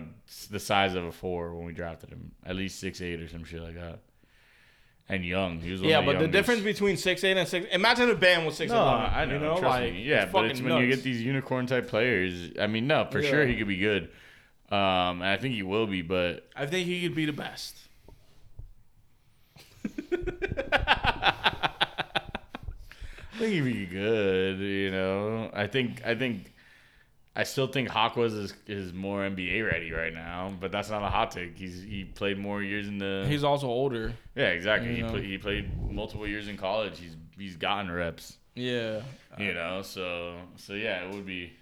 the size of a four when we drafted him, at least six eight or some shit like that. And young, he was. Yeah, but the difference between six eight and six. Imagine a band with six No, eleven. I know. You know, trust like me. Yeah, but it's when you get these unicorn type players. I mean, no, for sure he could be good. Um, and I think he will be, but I think he could be the best. I think he'd be good. You know, I think I think I still think Jaquez is is more NBA ready right now, but that's not a hot take. He's he played more years in the. He's also older. yeah, exactly. He played he played multiple years in college. He's he's gotten reps. Yeah. You know, so so yeah, it would be.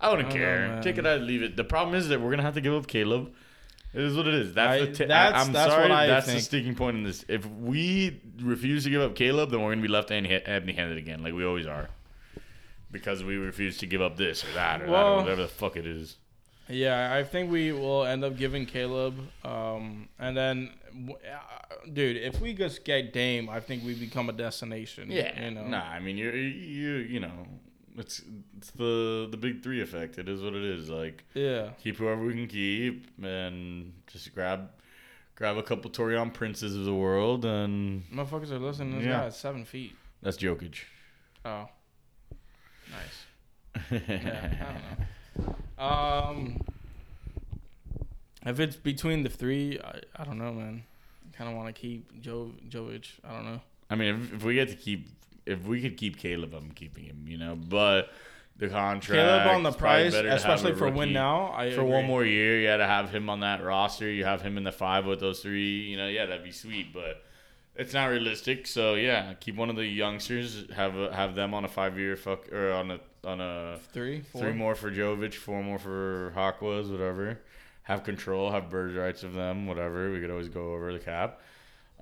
I wouldn't I don't know, care. Take it or leave it. The problem is that we're gonna have to give up Caleb. It is what it is. That's I- the. T- that's- I, am that's sorry. what I that's the sticking point in this. If we refuse to give up Caleb, then we're gonna be left empty-handed again, like we always are, because we refuse to give up this or that or that or whatever the fuck it is. Yeah, I think we will end up giving Caleb. Um, and then, uh, dude, if we just get Dame, I think we become a destination. Yeah. You know. Nah, I mean you you you know it's it's the the big three effect. It is what it is. Like Yeah. keep whoever we can keep and just grab grab a couple Taurean Princes of the world and Motherfuckers are listening this Yeah. seven feet. that's Jokic. Oh. Nice. Yeah, I don't know. Um, if it's between the three, I, I don't know, man. Kind of want to keep Joe Jovic. I don't know. I mean, if, if we get to keep, if we could keep Caleb, I'm keeping him. You know, but the contract. Caleb on the price, better to have especially for win now. I For one more year, you yeah, to have him on that roster, you have him in the five with those three. You know, yeah, that'd be sweet, but it's not realistic. So yeah, keep one of the youngsters, have a, have them on a five year fuck or on a on a three, four. three more for Jovic, four more for Jaquez, whatever. Have control, have bird rights of them, whatever. We could always go over the cap.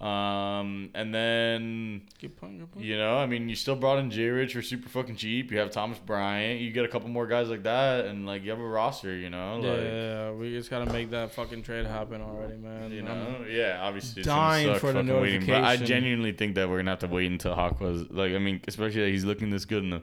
Um, and then Good point, good point. you know, I mean, you still brought in J Rich for super fucking cheap. You have Thomas Bryant. You get a couple more guys like that, and like you have a roster. You know, Yeah, like yeah, we just gotta make that fucking trade happen already, man. you I'm- know, yeah. Obviously, it's dying suck for the fucking waiting, but I genuinely think that we're gonna have to wait until Hawk was like. I mean, especially that he's looking this good in the.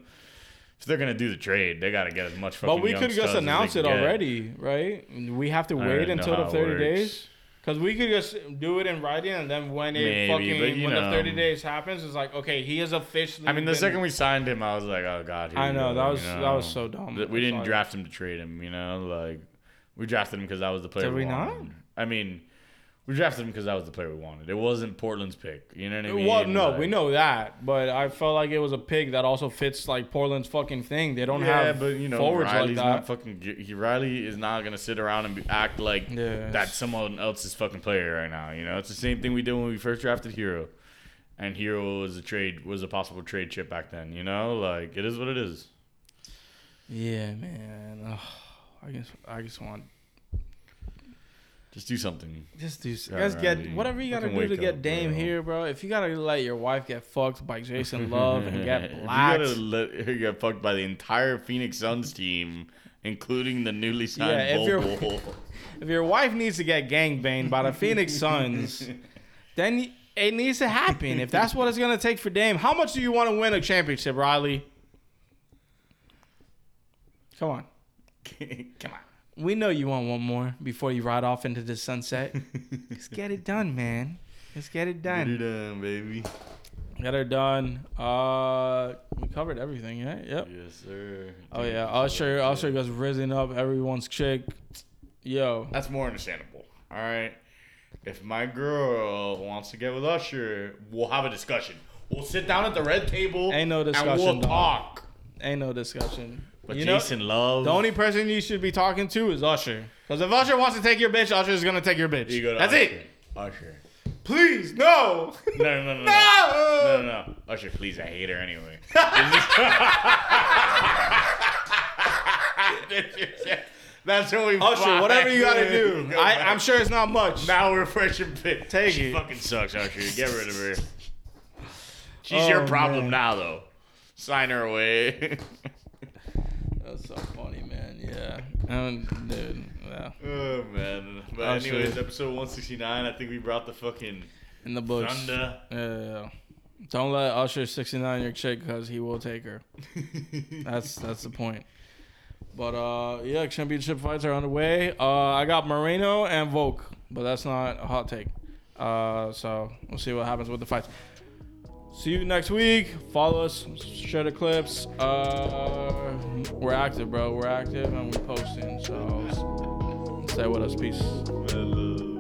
If they're gonna do the trade, they gotta get as much fucking. But we could just announce it already, right? We have to wait until the 30 works. days. Because we could just do it in writing, and then when it Maybe, fucking but, when know. the 30 days happens, it's like okay, he is officially. I mean, the been- second we signed him, I was like, oh god. I know, that was- you that was so dumb. We didn't sorry. draft him to trade him. You know, like we drafted him because that was the player. Did we wanted. not? I mean, we drafted him because that was the player we wanted. It wasn't Portland's pick. You know what I mean? Well, no, Like- we know that, but I felt like it was a pick that also fits like Portland's fucking thing. They don't yeah, have but you know, forwards Riley's like not fucking. He, Riley is not gonna sit around and be, act like Yeah. that's someone else's fucking player right now. You know, it's the same thing we did when we first drafted Herro, and Herro was a trade was a possible trade chip back then. You know, like it is what it is. Yeah, man. Ugh, I guess I just want Just do something. just do s- Yeah, guys get whatever you gotta do to get up, Dame bro. here, bro. If you gotta let your wife get fucked by Jason Luv and get If you gotta let her get fucked by the entire Phoenix Suns team, including the newly signed Yeah, if Bol if your wife needs to get gangbanged by the Phoenix Suns, then it needs to happen. If that's what it's gonna take for Dame, how much do you want to win a championship, Riley? Come on. Come on. We know you want one more before you ride off into the sunset. Let's get it done, man. Just get it Get it done. done, baby. Got it done. Uh, we covered everything, yeah. Yep. Yes, sir. Oh Dude, yeah, so Usher. good. Usher gets risen up everyone's chick. Yo, That's more understandable. All right. If my girl wants to get with Usher, we'll have a discussion. We'll sit down at the red table. Ain't no discussion. And we'll dog. talk. ain't no discussion. But You know- Jason Luv. The only person you should be talking to is Usher. Because if Usher wants to take your bitch, Usher is gonna take your bitch. You go to That's Usher. it. Usher. Please, no. No, no, no, no. no. No, no, no. Usher, please, I hate her anyway. That's what we Usher, whatever you gotta do. Go I, I'm sure it's not much. Now we're fresh and fit. Take she it. fucking sucks, Usher. Get rid of her. She's Oh, your problem man. now, though. Sign her away. That's so funny, man. Yeah. Um, dude. Yeah. oh man. But anyways, episode 169. I think we brought the fucking In the books. thunder. Yeah, yeah. Don't let Usher 69 your chick because he will take her. That's that's the point. But uh, yeah, championship fights are underway. Uh, I got Moreno and Volk, but that's not a hot take. Uh, so we'll see what happens with the fights. See you next week. Follow us, share the clips. Uh, we're active, bro. We're active and we're posting. So stay with us. Peace.